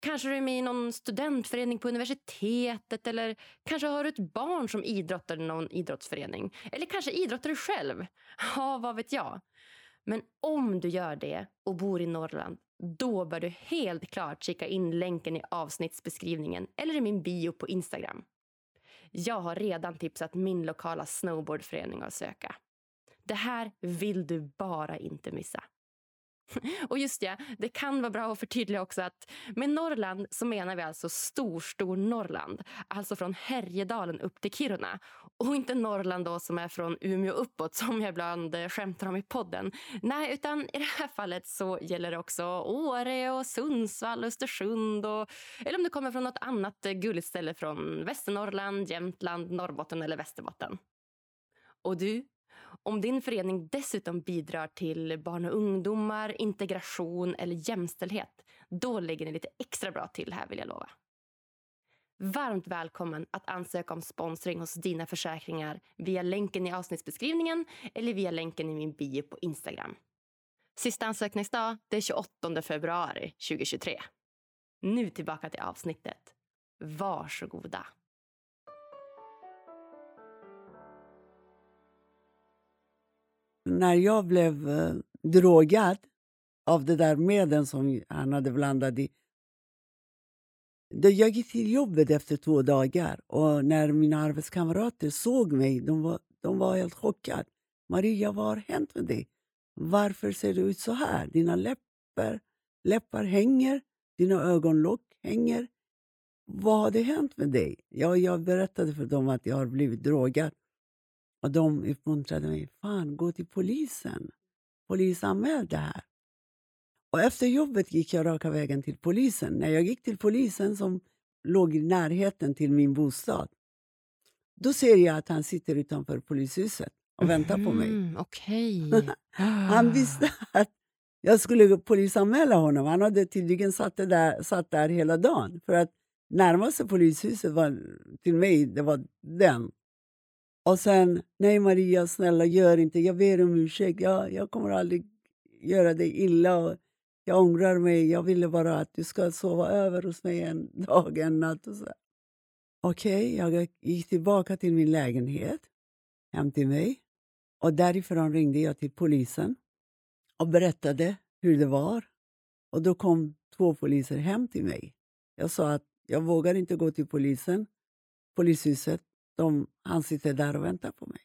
Kanske du är med i någon studentförening på universitetet eller kanske har du ett barn som idrottar i någon idrottsförening. Eller kanske idrottar du själv. Ja, vad vet jag. Men om du gör det och bor i Norrland, då bör du helt klart kika in länken i avsnittsbeskrivningen eller i min bio på Instagram. Jag har redan tipsat min lokala snowboardförening att söka. Det här vill du bara inte missa. <laughs> Och just ja, det kan vara bra att förtydliga också att med Norrland så menar vi alltså stor, Norrland. Alltså från Härjedalen upp till Kiruna. Och inte Norrland då som är från Umeå uppåt som jag ibland eh, skämtar om i podden. Nej, utan i det här fallet så gäller det också Åre och Sundsvall och Östersund. Och, eller om du kommer från något annat eh, gulligt ställe från Västernorrland, Jämtland, Norrbotten eller Västerbotten. Och du, om din förening dessutom bidrar till barn och ungdomar, integration eller jämställdhet, då ligger ni lite extra bra till här vill jag lova. Varmt välkommen att ansöka om sponsring hos dina försäkringar via länken i avsnittsbeskrivningen eller via länken i min bio på Instagram. Sista ansökningsdag är 28 februari 2023. Nu tillbaka till avsnittet. Varsågoda. när jag blev eh, drogad av det där medel som han hade blandat i jag gick till jobbet efter två dagar och när mina arbetskamrater såg mig de var de var helt chockade. Maria, vad har hänt med dig? Varför ser du ut så här? Dina läppar, läppar hänger, dina ögonlock hänger. Vad har det hänt med dig? Ja, jag berättade för dem att jag har blivit drogad. Och de uppmuntrade mig. Fan, gå till polisen. Polisanmäl det här. Och efter jobbet gick jag raka vägen till polisen. När jag gick till polisen som låg i närheten till min bostad då ser jag att han sitter utanför polishuset och väntar på mig. Mm, okay. <laughs> han visste att jag skulle polisanmäla honom. Han hade tydligen satt, där, satt där hela dagen. För att närmaste polishuset var, till mig det var den. Och sen, nej Maria, snälla gör inte, jag ber om ursäkt. Jag, jag kommer aldrig göra dig illa. Och jag ångrar mig. Jag ville bara att du ska sova över hos mig en dag, en natt. Okej, okay, jag gick tillbaka till min lägenhet, hem till mig. Och därifrån ringde jag till polisen och berättade hur det var. Och då kom två poliser hem till mig. Jag sa att jag vågar inte gå till polisen, polishuset de, han sitter där och väntar på mig.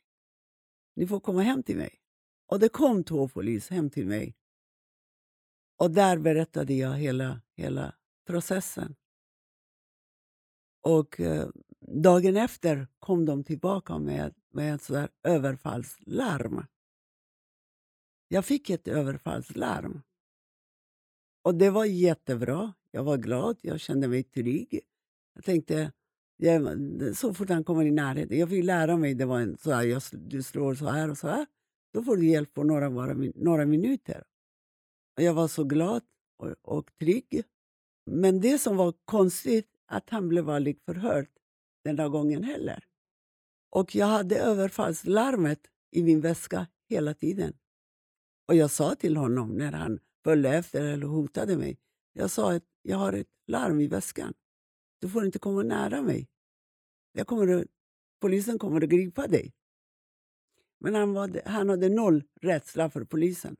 Ni får komma hem till mig. Och det kom två poliser hem till mig. Och där berättade jag hela, hela processen. Och eh, dagen efter kom de tillbaka med, med ett sådär överfallslarm. Jag fick ett överfallslarm. Och det var jättebra. Jag var glad, jag kände mig trygg. Jag tänkte, jag, så fort han kommer i närheten. Jag fick lära mig det var en, så här, jag, du slår så här och så här. Då får du hjälp på några, bara, några minuter. Och jag var så glad och, och trygg. Men det som var konstigt att han blev aldrig förhörd den där gången heller. Och jag hade överfallslarmet i min väska hela tiden. Och jag sa till honom när han följde efter eller hotade mig. Jag sa att jag har ett larm i väskan. Du får inte komma nära mig. Jag kommer att, polisen kommer att gripa dig. Men han, var, han hade noll rädsla för polisen.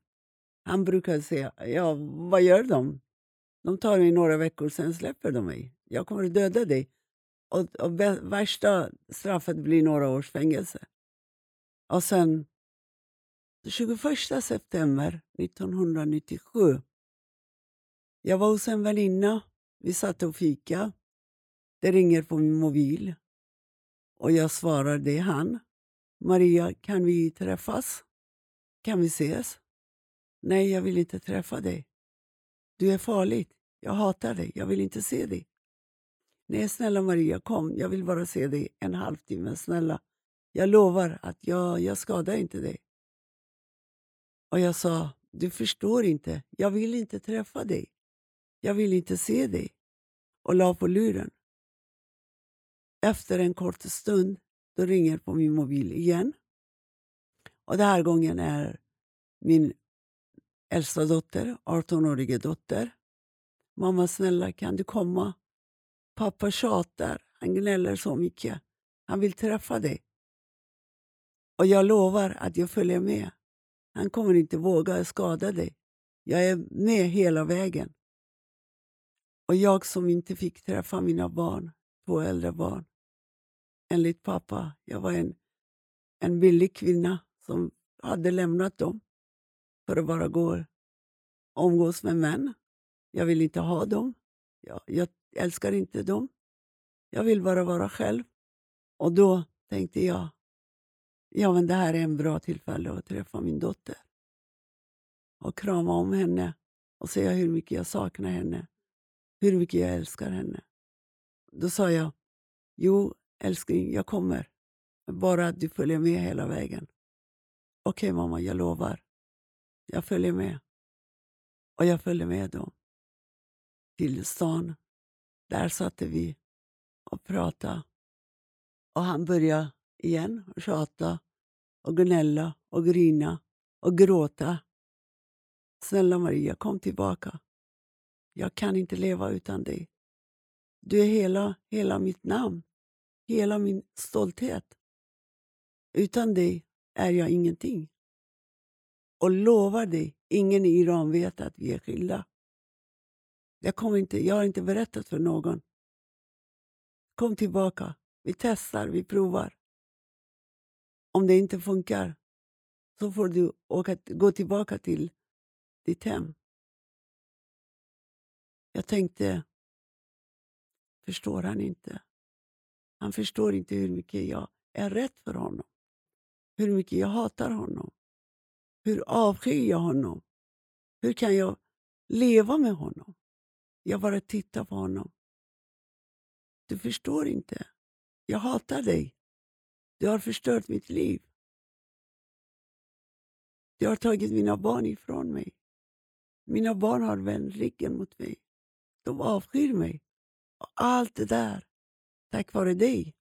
Han brukade säga, ja, vad gör de? De tar mig några veckor, sen släpper de mig. Jag kommer att döda dig. Och, och värsta straffet blir några års fängelse. Och sen 21 september 1997. Jag var hos en väninna. Vi satt och fika. Det ringer på min mobil. Och jag svarar, det är han. Maria, kan vi träffas? Kan vi ses? Nej, jag vill inte träffa dig. Du är farlig. Jag hatar dig. Jag vill inte se dig. Nej, snälla Maria, kom. Jag vill bara se dig en halvtimme. Snälla. Jag lovar att jag, jag skadar inte dig. Och jag sa, du förstår inte. Jag vill inte träffa dig. Jag vill inte se dig. Och la på luren. Efter en kort stund då ringer på min mobil igen. Och den här gången är min äldsta dotter, 18-årige dotter. Mamma snälla kan du komma? Pappa tjatar, han gnäller så mycket. Han vill träffa dig. Och jag lovar att jag följer med. Han kommer inte våga skada dig. Jag är med hela vägen. Och jag som inte fick träffa mina barn, två äldre barn. Enligt pappa, jag var en, en billig kvinna som hade lämnat dem för att bara gå omgås med män. Jag vill inte ha dem. Jag, jag älskar inte dem. Jag vill bara vara själv. Och då tänkte jag, ja men det här är en bra tillfälle att träffa min dotter. Och krama om henne och säga hur mycket jag saknar henne. Hur mycket jag älskar henne. Då sa jag, jo älskling, jag kommer. Bara att du följer med hela vägen. Okej okay, mamma, jag lovar. Jag följer med. Och jag följde med dem till stan. Där satte vi och pratade. Och han började igen tjata och gnälla och grina och gråta. Snälla Maria, kom tillbaka. Jag kan inte leva utan dig. Du är hela, hela mitt namn, hela min stolthet. Utan dig är jag ingenting. Och lovar dig, ingen i Iran vet att vi är skilda. Jag, kommer inte, jag har inte berättat för någon. Kom tillbaka. Vi testar, vi provar. Om det inte funkar så får du åka, gå tillbaka till ditt hem. Jag tänkte, förstår han inte? Han förstår inte hur mycket jag är rädd för honom. Hur mycket jag hatar honom. Hur avskyr jag honom? Hur kan jag leva med honom? Jag bara tittar på honom. Du förstår inte. Jag hatar dig. Du har förstört mitt liv. Du har tagit mina barn ifrån mig. Mina barn har vänt ryggen mot mig. De avskyr mig. Och allt det där, tack vare dig.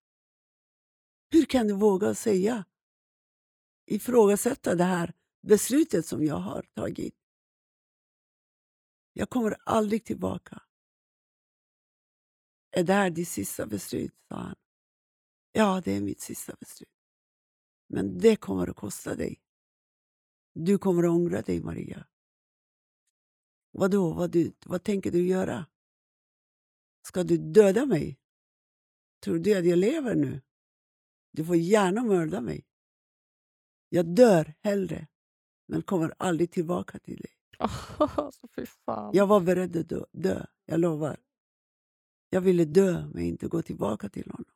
Hur kan du våga säga, ifrågasätta det här beslutet som jag har tagit? Jag kommer aldrig tillbaka. Är det här ditt sista beslut? sa han. Ja, det är mitt sista beslut. Men det kommer att kosta dig. Du kommer att ångra dig, Maria. Vadå, vad, du, vad tänker du göra? Ska du döda mig? Tror du att jag lever nu? Du får gärna mörda mig. Jag dör hellre, men kommer aldrig tillbaka till dig. <laughs> Oh, fy fan. Jag var beredd att dö, dö, jag lovar. Jag ville dö, men inte gå tillbaka till honom.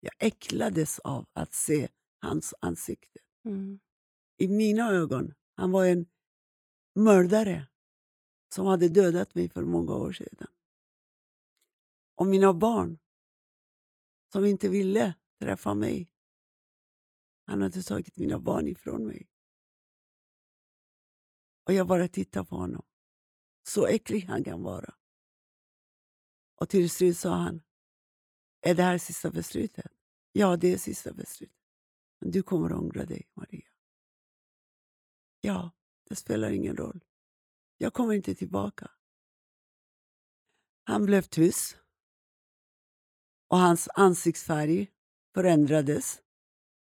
Jag äcklades av att se hans ansikte. Mm. I mina ögon, han var en mördare som hade dödat mig för många år sedan. Och mina barn, som inte ville träffa mig. Han hade tagit mina barn ifrån mig. Och jag bara tittade på honom. Så äcklig han kan vara. Och till slut sa han, är det här sista beslutet? Ja, det är sista beslutet. Men du kommer att ångra dig, Maria. Ja, det spelar ingen roll. Jag kommer inte tillbaka. Han blev tyst. Och hans ansiktsfärg förändrades.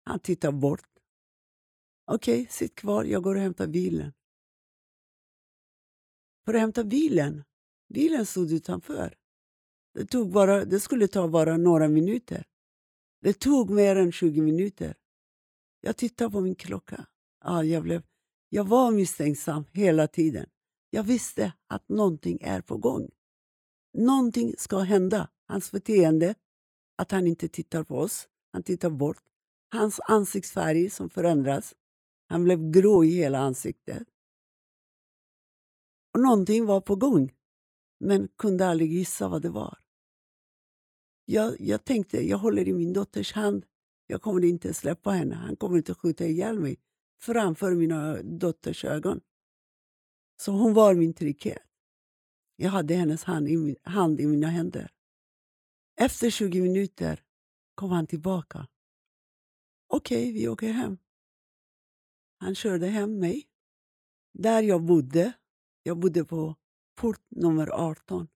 Han tittade bort. Okej, okay, sitt kvar. Jag går och hämtar bilen. För att hämta bilen. Bilen stod utanför. Det, tog bara, det skulle ta bara några minuter. Det tog mer än 20 minuter. Jag tittade på min klocka. Ja, jag, blev, jag var misstänksam hela tiden. Jag visste att någonting är på gång. Någonting ska hända. Hans beteende, att han inte tittar på oss, han tittar bort. Hans ansiktsfärg som förändras. Han blev grå i hela ansiktet. Och någonting var på gång, men kunde aldrig gissa vad det var. Jag, jag tänkte, jag håller i min dotters hand. Jag kommer inte släppa henne. Han kommer inte skjuta ihjäl mig framför mina dotters ögon. Så hon var min trygghet. Jag hade hennes hand i, min, hand i mina händer. Efter 20 minuter kom han tillbaka. Okej, okay, vi åker hem. Han körde hem mig. Där jag bodde, jag bodde på port nummer 18.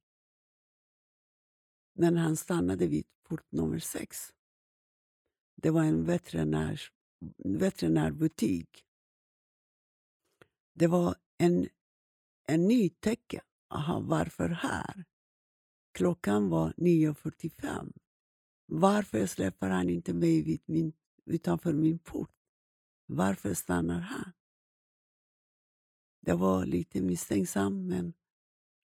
Men han stannade vid port nummer 6. Det var en veterinär, veterinärbutik. Det var en, en tecken. Aha, varför här? Klockan var 9.45. Varför släpper han inte mig vid min, utanför min port? Varför stannar han? Jag var lite misstänksam, men,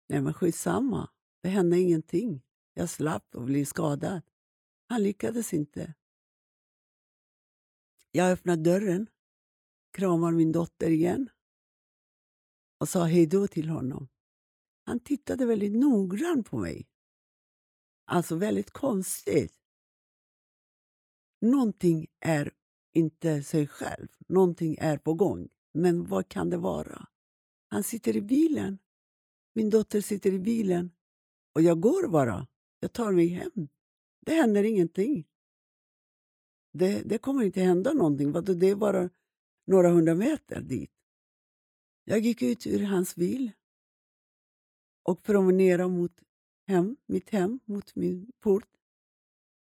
nej, men skitsamma. Det hände ingenting. Jag slapp och blev skadad. Han lyckades inte. Jag öppnade dörren, kramade min dotter igen och sa hej då till honom. Han tittade väldigt noggrant på mig. Alltså väldigt konstigt. Någonting är inte sig själv. Någonting är på gång. Men vad kan det vara? Han sitter i bilen. Min dotter sitter i bilen. Och jag går bara. Jag tar mig hem. Det händer ingenting. Det, det kommer inte hända någonting. Det är bara några hundra meter dit. Jag gick ut ur hans bil och promenerade mot hem, mitt hem, mot min port.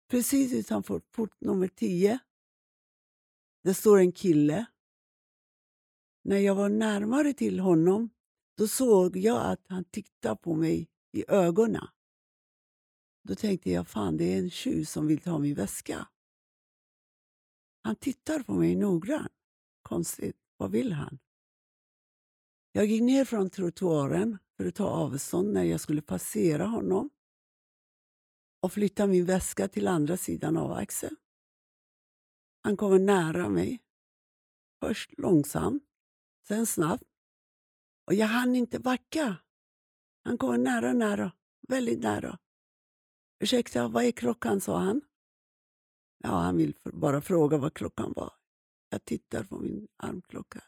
Precis utanför port nummer 10 det står en kille. När jag var närmare till honom då såg jag att han tittade på mig i ögonen. Då tänkte jag, fan det är en tjuv som vill ta min väska. Han tittar på mig noggrant. Konstigt, vad vill han? Jag gick ner från trottoaren för att ta avstånd när jag skulle passera honom och flytta min väska till andra sidan av axeln. Han kommer nära mig. Först långsamt, sen snabbt. Och jag hann inte backa. Han kom nära, nära, väldigt nära. Ursäkta, vad är klockan? sa han. Ja, han vill bara fråga vad klockan var. Jag tittar på min armklocka.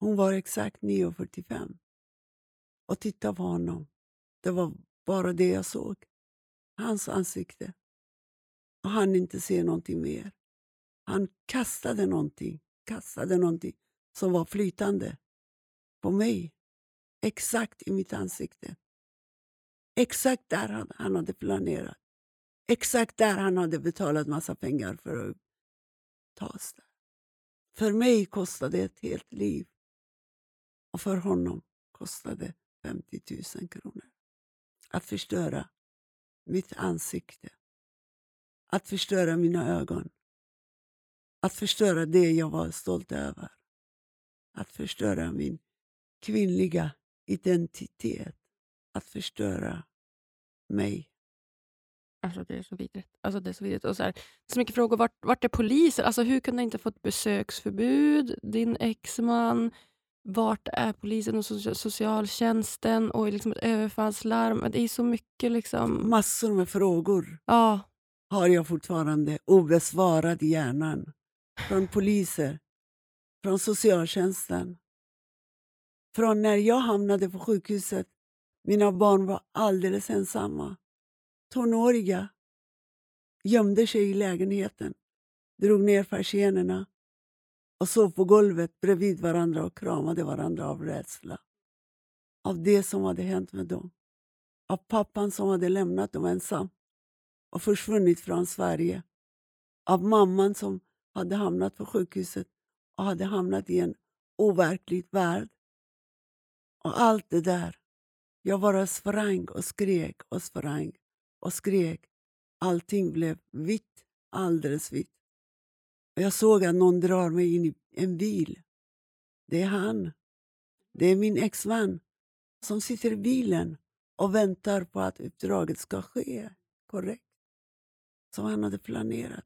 Hon var exakt 9.45 och tittade på honom. Det var bara det jag såg. Hans ansikte. Och han inte se någonting mer. Han kastade någonting, kastade någonting som var flytande på mig. Exakt i mitt ansikte. Exakt där han hade planerat. Exakt där han hade betalat massa pengar för att ta oss där. För mig kostade det ett helt liv. Och för honom kostade det 50 000 kronor. Att förstöra mitt ansikte. Att förstöra mina ögon. Att förstöra det jag var stolt över. Att förstöra min kvinnliga identitet. Att förstöra mig. Alltså det är så vidrigt. Alltså det är så vidrigt. Och så, här, så mycket frågor. Vart, vart är polisen? Alltså hur kunde han inte fått besöksförbud? Din exman? Vart är polisen och socialtjänsten? Och liksom ett överfallslarm. Det är så mycket. liksom... Massor med frågor. Ja. Har jag fortfarande obesvarad i hjärnan. Från poliser. Från socialtjänsten. Från när jag hamnade på sjukhuset. Mina barn var alldeles ensamma tonåriga gömde sig i lägenheten, drog ner persiennerna och sov på golvet bredvid varandra och kramade varandra av rädsla. Av det som hade hänt med dem. Av pappan som hade lämnat dem ensam. och försvunnit från Sverige. Av mamman som hade hamnat på sjukhuset och hade hamnat i en overklig värld. Och allt det där. Jag bara sprang och skrek och sprang och skrek. Allting blev vitt, alldeles vitt. Och jag såg att någon drar mig in i en bil. Det är han. Det är min exman som sitter i bilen och väntar på att uppdraget ska ske korrekt. Som han hade planerat.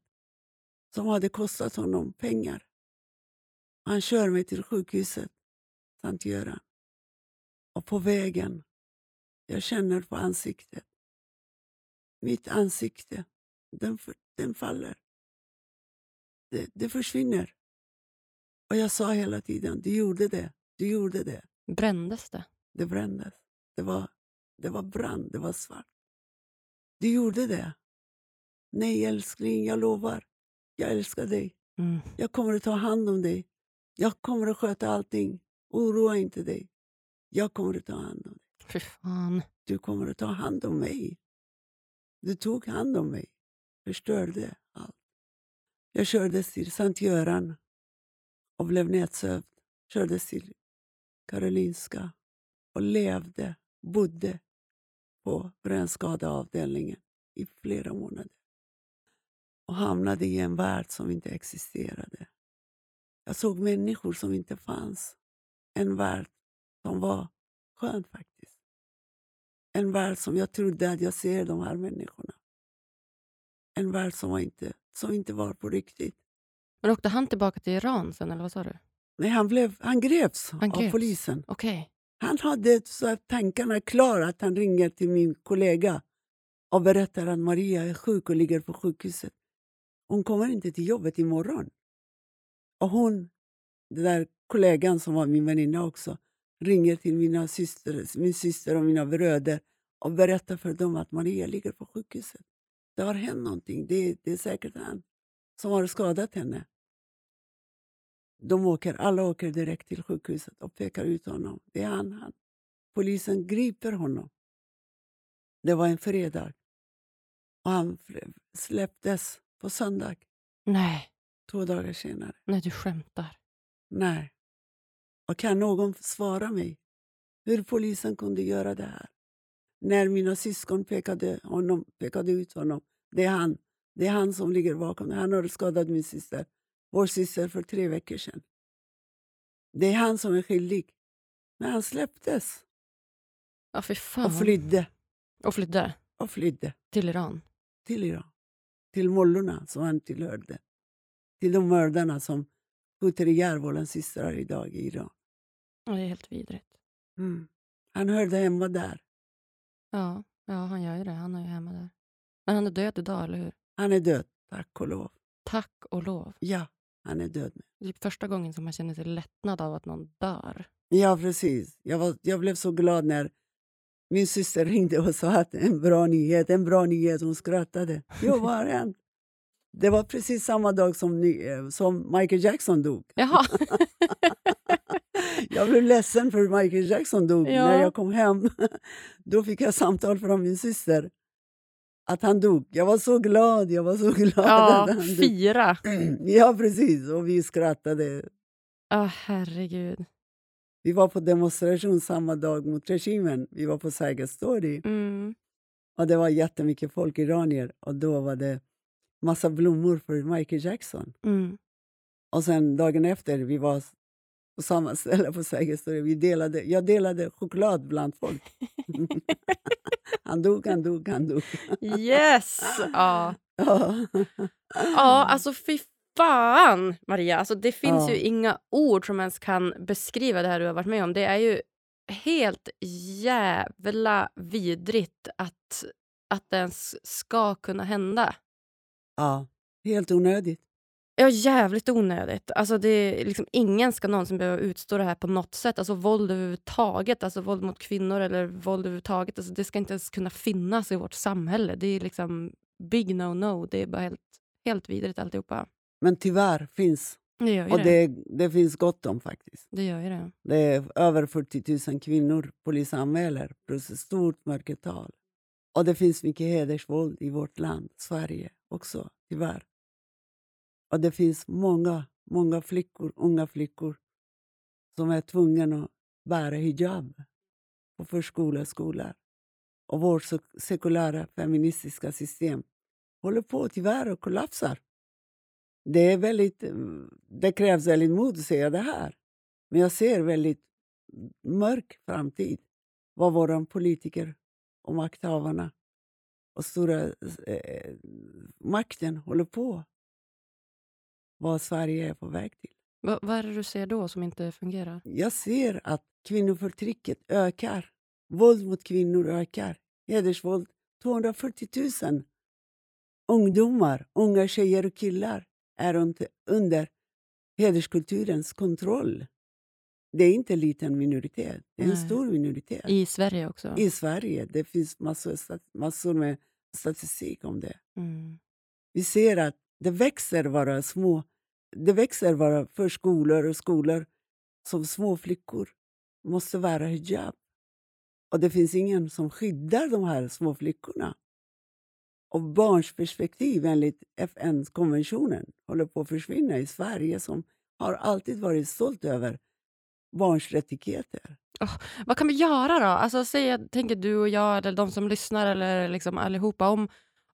Som hade kostat honom pengar. Han kör mig till sjukhuset, Sankt Göran. Och på vägen, jag känner på ansiktet. Mitt ansikte, den, den faller. Det, det försvinner. Och jag sa hela tiden, du gjorde det, du gjorde det. Brändes det? Det brändes. Det var, det var brand, det var svart. Du gjorde det. Nej älskling, jag lovar. Jag älskar dig. Mm. Jag kommer att ta hand om dig. Jag kommer att sköta allting. Oroa inte dig. Jag kommer att ta hand om dig. Fy fan. Du kommer att ta hand om mig. Du tog hand om mig. Förstörde allt. Jag kördes till Sankt Göran och blev nedsövd. Kördes till Karolinska och levde, bodde på brännskadeavdelningen i flera månader och hamnade i en värld som inte existerade. Jag såg människor som inte fanns. En värld som var skön faktiskt. En värld som jag trodde att jag ser de här människorna. En värld som, var inte, som inte var på riktigt. Men åkte han tillbaka till Iran sen, eller vad sa du? Nej, han, blev, han greps Han av greps. polisen. Okej. Han hade så att tankarna klara att han ringer till min kollega och berättar att Maria är sjuk och ligger på sjukhuset. Hon kommer inte till jobbet imorgon. Och hon, den där kollegan som var min väninna också, ringer till mina syster, min syster och mina bröder och berättar för dem att Maria ligger på sjukhuset. Det har hänt någonting. Det, det är säkert han som har skadat henne. De åker, alla åker direkt till sjukhuset och pekar ut honom. Det är han, han. Polisen griper honom. Det var en fredag. Och han släpptes på söndag, Nej två dagar senare. Nej, du skämtar. Nej. Och kan någon svara mig hur polisen kunde göra det här? När mina syskon pekade, honom, pekade ut honom. Det är han. Det är han som ligger bakom. Han har skadat min syster. Vår syster för tre veckor sedan. Det är han som är skyldig. Men han släpptes Ja, fy fan. och flydde. Och flydde Och flydde till Iran. till Iran. Till mollorna som han tillhörde. Till de mördarna som skjuter ihjäl våra systrar idag i Iran. Ja, det är helt vidrigt. Mm. Han hörde hemma där. Ja, ja, han gör ju det. Han är ju hemma där. Men han är död idag, eller hur? Han är död, tack och lov. Tack och lov. Ja, han är död. Det är typ första gången som man känner sig lättnad av att någon dör. Ja, precis. Jag, var, jag blev så glad när min syster ringde och sa att en bra nyhet, en bra nyhet. Hon skrattade. Jo, vad har hänt? Det var precis samma dag som, ni, eh, som Michael Jackson dog. Jaha. <laughs> <laughs> Jag blev ledsen för Michael Jackson dog Ja. när jag kom hem. <laughs> Då fick jag samtal från min syster att han dog. Jag var så glad. Jag var så glad ja, att han dog. fira. <clears throat> Ja, precis. Och vi skrattade. Ja, herregud. Vi var på demonstration samma dag mot regimen. Vi var på Sergels torg. Mm. Och det var jättemycket folk, iranier. Och då var det massa blommor för Michael Jackson. Mm. Och sen dagen efter, vi var på samma ställe på Sergels torg. Vi delade, jag delade choklad bland folk. <laughs> <laughs> han dog, han dog, han dog. Yes! Ja. <laughs> Ja. ja, alltså fy fan, Maria. Alltså, det finns Ja. ju inga ord som ens kan beskriva det här du har varit med om. Det är ju helt jävla vidrigt att, att det ens ska kunna hända. Ja, helt onödigt. Ja, jävligt onödigt. Alltså det är liksom, ingen ska någonsin behöva utstå det här på något sätt. Alltså våld överhuvudtaget, alltså våld mot kvinnor eller våld överhuvudtaget. Alltså det ska inte ens kunna finnas i vårt samhälle. Det är liksom big no-no. Det är bara helt, helt vidrigt alltihopa. Men tyvärr finns. Det gör ju Och det. det, det finns gott om faktiskt. Det gör ju det. Det är över 40 000 kvinnor polisanmäler plus ett stort mörkertal. Och det finns mycket hedersvåld i vårt land, Sverige också, tyvärr. Och det finns många, många flickor, unga flickor som är tvungna att bära hijab på förskola och skolor. Och vårt sekulära feministiska system håller på tyvärr att kollapsa. Det, är väldigt, mm, det krävs väldigt mod att säga det här. Men jag ser väldigt mörk framtid vad våra politiker och makthavarna och stora eh, makten håller på. Vad Sverige är på väg till. Va, vad är det du ser då som inte fungerar? Jag ser att kvinnoförtrycket ökar. Våld mot kvinnor ökar. Hedersvåld. 240 000 ungdomar, unga tjejer och killar är under, hederskulturens kontroll. Det är inte en liten minoritet, det är en Nej. stor minoritet. I Sverige också? I Sverige. Det finns massor, massor med statistik om det. Mm. Vi ser att det växer våra små det växer våra förskolor och skolor som små flickor måste bära hijab. Och det finns ingen som skyddar de här små flickorna. Och barns perspektiv enligt FN-konventionen håller på att försvinna i Sverige som har alltid varit stolt över barns rättigheter. Oh, vad kan vi göra då? Alltså, säg, tänker du och jag, eller de som lyssnar, eller liksom allihopa. Om,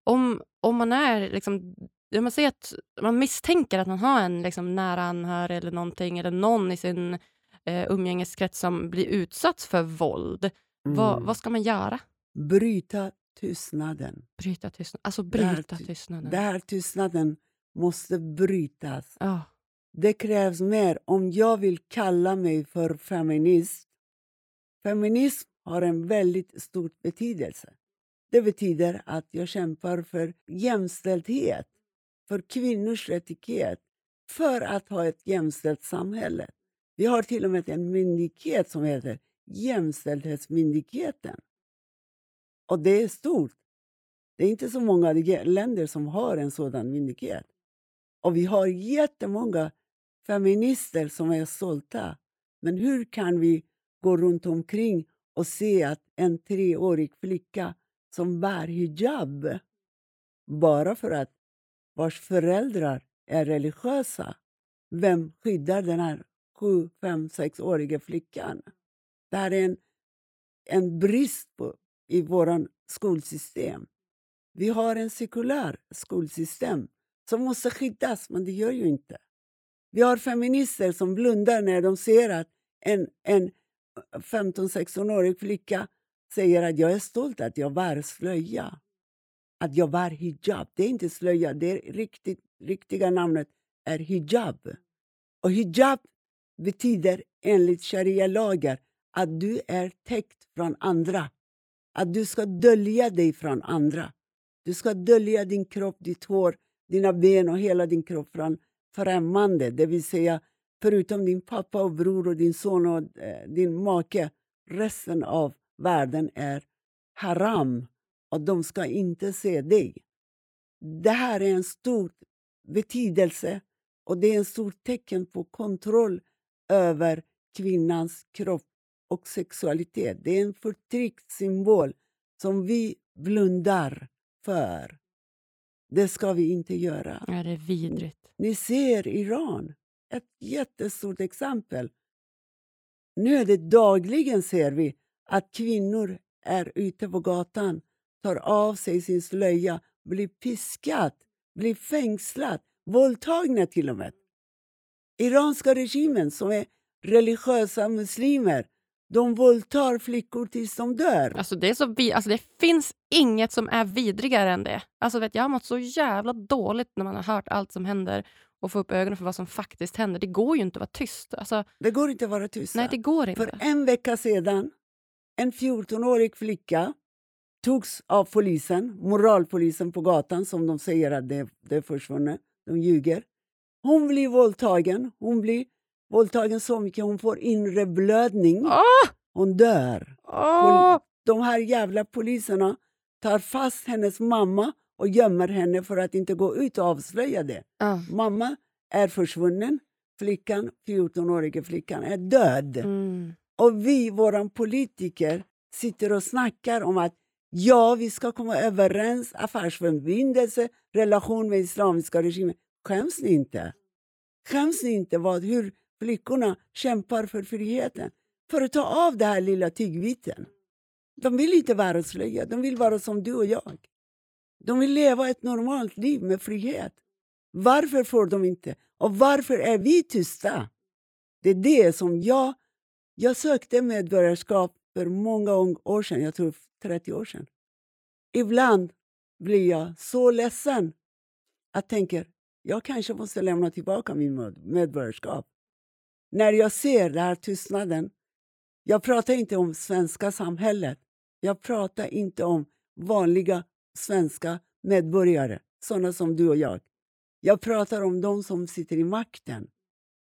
om, om man är liksom, man, säger att man misstänker att man har en liksom, nära anhörig eller någonting, eller någon i sin eh, umgängeskrets som blir utsatt för våld. Mm. Vad, vad ska man göra? Bryta tystnaden. Bryta tystnaden. Alltså bryta tystnaden. Den här tystnaden måste brytas. Oh. Det krävs mer om jag vill kalla mig för feminist. Feminism har en väldigt stor betydelse. Det betyder att jag kämpar för jämställdhet, för kvinnors rättighet, för att ha ett jämställt samhälle. Vi har till och med en myndighet som heter Jämställdhetsmyndigheten. Och det är stort. Det är inte så många länder som har en sådan myndighet. Och vi har jättemånga feminister som är stolta. Men hur kan vi gå runt omkring och se att en treårig flicka som bär hijab bara för att vars föräldrar är religiösa, vem skyddar den här sju, fem, sexåriga flickan? Det här är en, en brist på, i vårt skolsystem. Vi har en sekulär skolsystem som måste skyddas, men det gör ju inte. Vi har feminister som blundar när de ser att en, en 15-16-årig flicka säger att jag är stolt att jag bär slöja. Att jag bär hijab. Det är inte slöja, det är riktigt, riktiga namnet är hijab. Och hijab betyder enligt sharia-lagar att du är täckt från andra. Att du ska dölja dig från andra. Du ska dölja din kropp, ditt hår, dina ben och hela din kropp från främmande. Det vill säga, förutom din pappa och bror och din son och eh, din make, resten av världen är haram och de ska inte se dig. Det här är en stor betydelse och det är en stort tecken på kontroll över kvinnans kropp och sexualitet. Det är en förtryckt symbol som vi blundar för. Det ska vi inte göra. Ja, det är vidrigt. Ni ser Iran, ett jättestort exempel. Nu är det dagligen ser vi att kvinnor är ute på gatan, tar av sig sin slöja, blir piskat, blir fängslat, våldtagna till och med. Iranska regimen, som är religiösa muslimer, de våldtar flickor tills de dör. Alltså det, är så vi, alltså det finns inget som är vidrigare än det. Alltså vet, jag har mått så jävla dåligt när man har hört allt som händer och få upp ögonen för vad som faktiskt händer. Det går ju inte att vara tyst. Alltså, det går inte att vara tyst. Nej, det går inte. För en vecka sedan, en 14-årig flicka togs av polisen, moralpolisen på gatan som de säger att det, det är försvunnet. De ljuger. Hon blir våldtagen. Hon blir våldtagen så mycket hon får inre blödning. Oh! Hon dör. Oh! De här jävla poliserna tar fast hennes mamma och gömmer henne för att inte gå ut och avslöja det. Oh. Mamma är försvunnen. Flickan, 14-åriga flickan, är död. Mm. Och vi, våra politiker, sitter och snackar om att Ja, vi ska komma överens, affärsförbindelse, relation med islamiska regimen. Skäms ni inte? Skäms ni inte vad, hur flickorna kämpar för friheten? För att ta av den här lilla tygbiten. De vill inte vara slöja, de vill vara som du och jag. De vill leva ett normalt liv med frihet. Varför får de inte? Och varför är vi tysta? Det är det som jag... Jag sökte medborgarskap för många år sedan, jag tror 30 år sedan. Ibland blir jag så ledsen att tänker jag kanske måste lämna tillbaka min medborgarskap. När jag ser den här tystnaden. Jag pratar inte om svenska samhället. Jag pratar inte om vanliga svenska medborgare, såna som du och jag. Jag pratar om de som sitter i makten.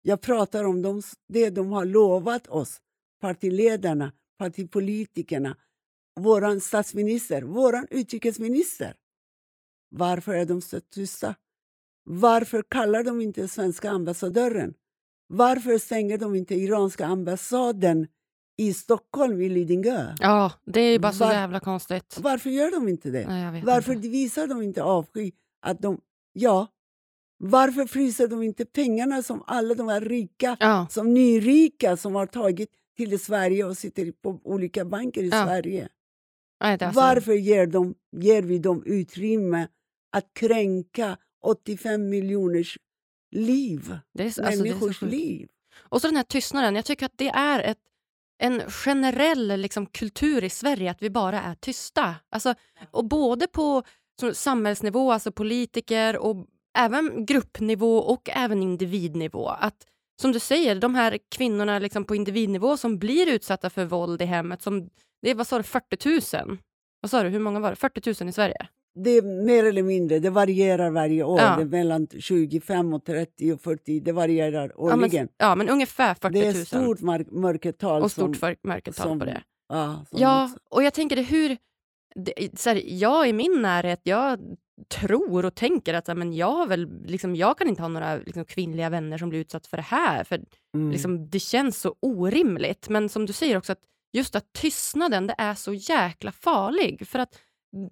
Jag pratar om de, det de har lovat oss, partiledarna, partipolitikerna, vår statsminister, vår utrikesminister. Varför är de så tysta? Varför kallar de inte svenska ambassadören? Varför stänger de inte iranska ambassaden i Stockholm, i Lidingö? Ja, det är ju bara så Var, jävla konstigt. Varför gör de inte det? Nej, varför inte. visar de inte avsky? Att de, ja, varför fryser de inte pengarna som alla de här rika, ja. som nyrika som har tagit till Sverige och sitter på olika banker i ja. Sverige? Nej, varför ger, de, ger vi dem utrymme att kränka 85 miljoners liv? Det är, alltså, människors det är liv. Och så den här tystnaden. Jag tycker att det är ett, en generell liksom, kultur i Sverige att vi bara är tysta. Alltså, och både på så, samhällsnivå, alltså politiker och även gruppnivå och även individnivå. Att som du säger, de här kvinnorna liksom på individnivå som blir utsatta för våld i hemmet, som, det är vad sa du, 40 000? Vad sa du, hur många var det? 40 000 i Sverige? Det är mer eller mindre, det varierar varje år. Ja. Det är mellan 25 och 30 och 40, det varierar årligen. Ja, men, ja, men ungefär 40 000. Det är stort mörkertal. Och stort som, mörkertal som, på det. Ja, ja och jag tänker det, hur... Det, så här, jag i min närhet, jag tror och tänker att men jag, väl, liksom, jag kan inte ha några liksom, kvinnliga vänner som blir utsatta för det här. För mm. liksom, Det känns så orimligt. Men som du säger också, att just att tystnaden det är så jäkla farlig. För att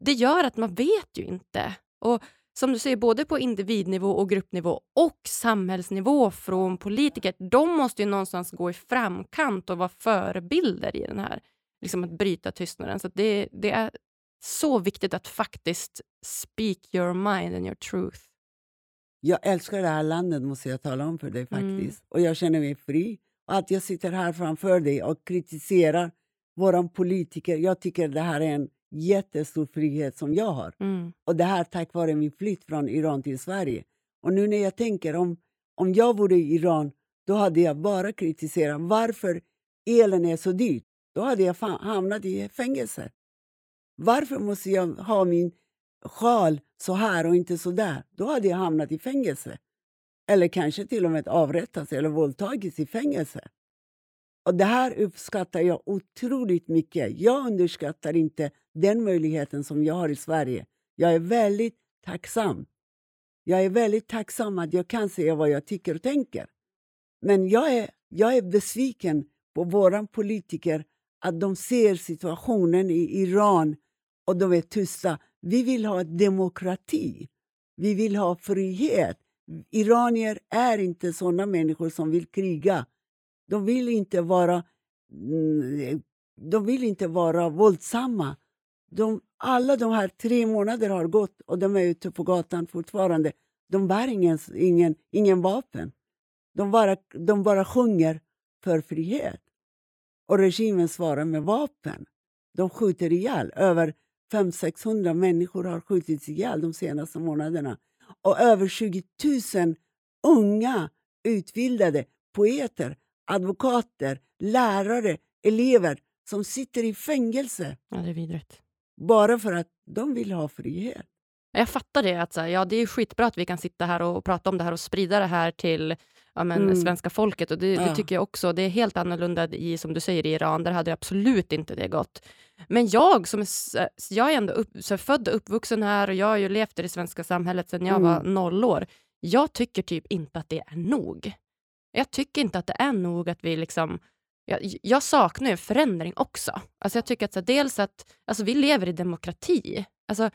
det gör att man vet ju inte. Och som du säger, både på individnivå och gruppnivå och samhällsnivå från politiker. De måste ju någonstans gå i framkant och vara förebilder i den här, liksom att bryta tystnaden. Så det, det är så viktigt att faktiskt speak your mind and your truth. Jag älskar det här landet, måste jag tala om för dig. Mm. faktiskt. Mm. Och Jag känner mig fri. Och att jag sitter här framför dig och kritiserar våra politiker. Jag tycker det här är en jättestor frihet som jag har. Mm. Och det här tack vare min flytt från Iran till Sverige. Och nu när jag tänker om, om jag vore i Iran, då hade jag bara kritiserat varför elen är så dyr. Då hade jag hamnat i fängelse. Varför måste jag ha min sjal så här och inte så där? Då hade jag hamnat i fängelse. Eller kanske till och med avrättats eller våldtagits i fängelse. Och Det här uppskattar jag otroligt mycket. Jag underskattar inte den möjligheten som jag har i Sverige. Jag är väldigt tacksam. Jag är väldigt tacksam att jag kan säga vad jag tycker och tänker. Men jag är, jag är besviken på våra politiker att de ser situationen i Iran och de är tysta. Vi vill ha demokrati. Vi vill ha frihet. Iranier är inte såna människor som vill kriga. De vill inte vara, mm, de vill inte vara våldsamma. De, alla de här tre månaderna har gått och de är ute på gatan fortfarande. De bär ingen, ingen, ingen vapen. De bara, de bara sjunger för frihet. Och regimen svarar med vapen. De skjuter ihjäl. Över 500-600 människor har skjutits ihjäl de senaste månaderna. Och över 20 000 unga utbildade poeter, advokater, lärare, elever som sitter i fängelse. Ja, det är vidrigt. Bara för att de vill ha frihet. Jag fattar det. Att, ja, det är skitbra att vi kan sitta här och prata om det här och sprida det här till ja, men, mm. svenska folket. Och det, ja. det, tycker jag också. Det är helt annorlunda i, som du säger, i Iran. Där hade absolut inte det gått. Men jag som är, jag är ändå upp, så född och uppvuxen här och jag har ju levt i det svenska samhället sedan jag mm. var noll år. Jag tycker typ inte att det är nog. Jag tycker inte att det är nog att vi liksom jag, jag saknar ju förändring också. Alltså jag tycker att så dels att alltså vi lever i demokrati. Alltså,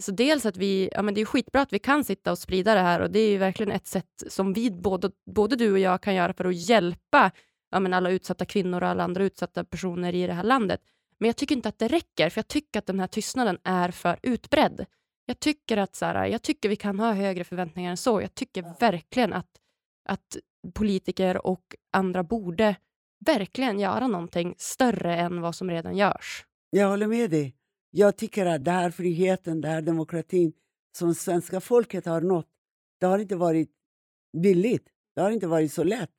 så dels att vi, ja men det är skitbra att vi kan sitta och sprida det här och det är verkligen ett sätt som vi, både, både du och jag, kan göra för att hjälpa ja men alla utsatta kvinnor och alla andra utsatta personer i det här landet. Men jag tycker inte att det räcker, för jag tycker att den här tystnaden är för utbredd. Jag tycker att så här, jag tycker vi kan ha högre förväntningar än så. Jag tycker verkligen att, att politiker och andra borde verkligen göra någonting större än vad som redan görs. Jag håller med dig. Jag tycker att den här friheten, den här demokratin som svenska folket har nått, det har inte varit billigt. Det har inte varit så lätt.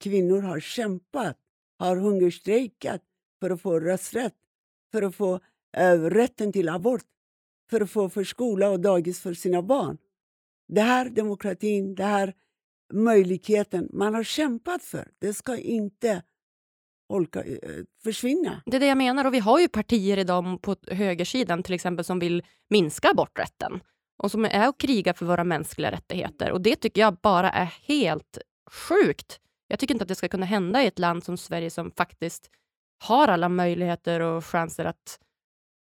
Kvinnor har kämpat, har hungerstrejkat för att få rösträtt, för att få äh, rätten till abort, för att få förskola och dagis för sina barn. Det här demokratin, det här möjligheten man har kämpat för, det ska inte holka, eh, försvinna. Det är det jag menar. Och vi har ju partier idag på högersidan till exempel som vill minska aborträtten och som är och krigar för våra mänskliga rättigheter. Och Det tycker jag bara är helt sjukt. Jag tycker inte att det ska kunna hända i ett land som Sverige som faktiskt har alla möjligheter och chanser att,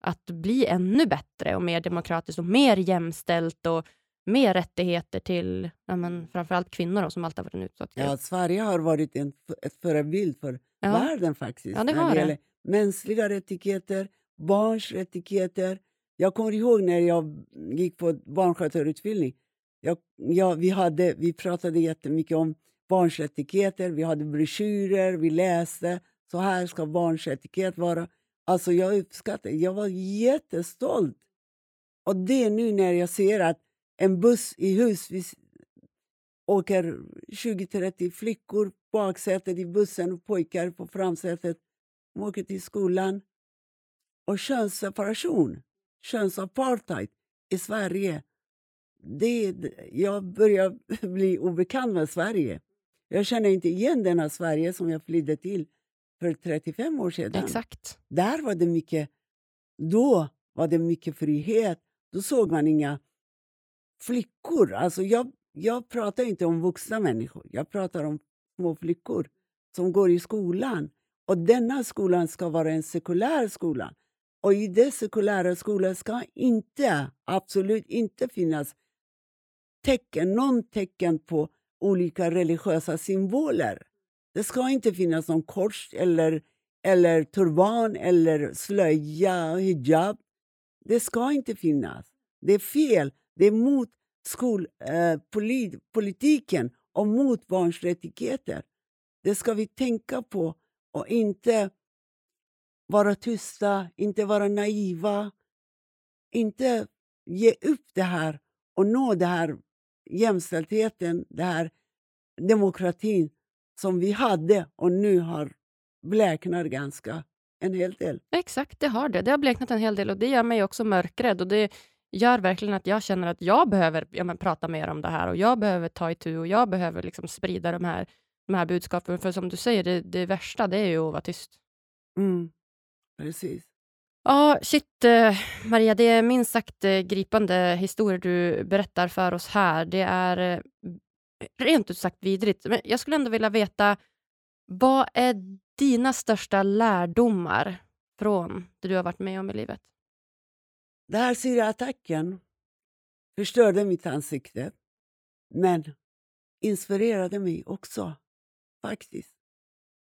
att bli ännu bättre och mer demokratiskt och mer jämställt och mer rättigheter till ja, men framförallt kvinnor då, som alltid har varit en utsatt. Ja, Sverige har varit en ett förebild för ja. världen faktiskt. Ja, det när det, det. mänskliga rättigheter, barns rättigheter. Jag kommer ihåg när jag gick på barnskötarutbildning. Jag, jag, vi, hade, vi pratade jättemycket om barns rättigheter, vi hade broschyrer, vi läste. Så här ska barns rättighet vara. Alltså jag uppskattade, jag var jättestolt. Och det är nu när jag ser att en buss i hus åker 20-30 flickor baksätet i bussen och pojkar på framsätet. De åker till skolan. Och könsseparation, könsapartheid i Sverige. Det, jag börjar <laughs> bli obekant med Sverige. Jag känner inte igen denna Sverige som jag flydde till för 35 år sedan. Exakt. Där var det mycket, då var det mycket frihet. Då såg man inga flickor. Alltså jag, jag pratar inte om vuxna människor. Jag pratar om små flickor som går i skolan. Och denna skolan ska vara en sekulär skola. Och i den sekulära skolan ska inte, absolut inte finnas tecken, någon tecken på olika religiösa symboler. Det ska inte finnas någon kors eller, eller turban eller slöja, hijab. Det ska inte finnas. Det är fel. Det är mot skolpolitiken eh, och mot barns rättigheter. Det ska vi tänka på och inte vara tysta, inte vara naiva. Inte ge upp det här och nå den här jämställdheten, den här demokratin som vi hade och nu har bleknat ganska en hel del. Exakt, det har det. Det har bleknat en hel del och det gör mig också mörkrädd. Och det gör verkligen att jag känner att jag behöver ja, men, prata mer om det här och jag behöver ta itu och jag behöver liksom sprida de här, de här budskapen. För som du säger, det, det värsta det är ju att vara tyst. Mm. Precis. Ja, shit eh, Maria, det är minst sagt eh, gripande historier du berättar för oss här. Det är eh, rent ut sagt vidrigt. Men jag skulle ändå vilja veta, vad är dina största lärdomar från det du har varit med om i livet? Den här syraattacken förstörde mitt ansikte, men inspirerade mig också, faktiskt.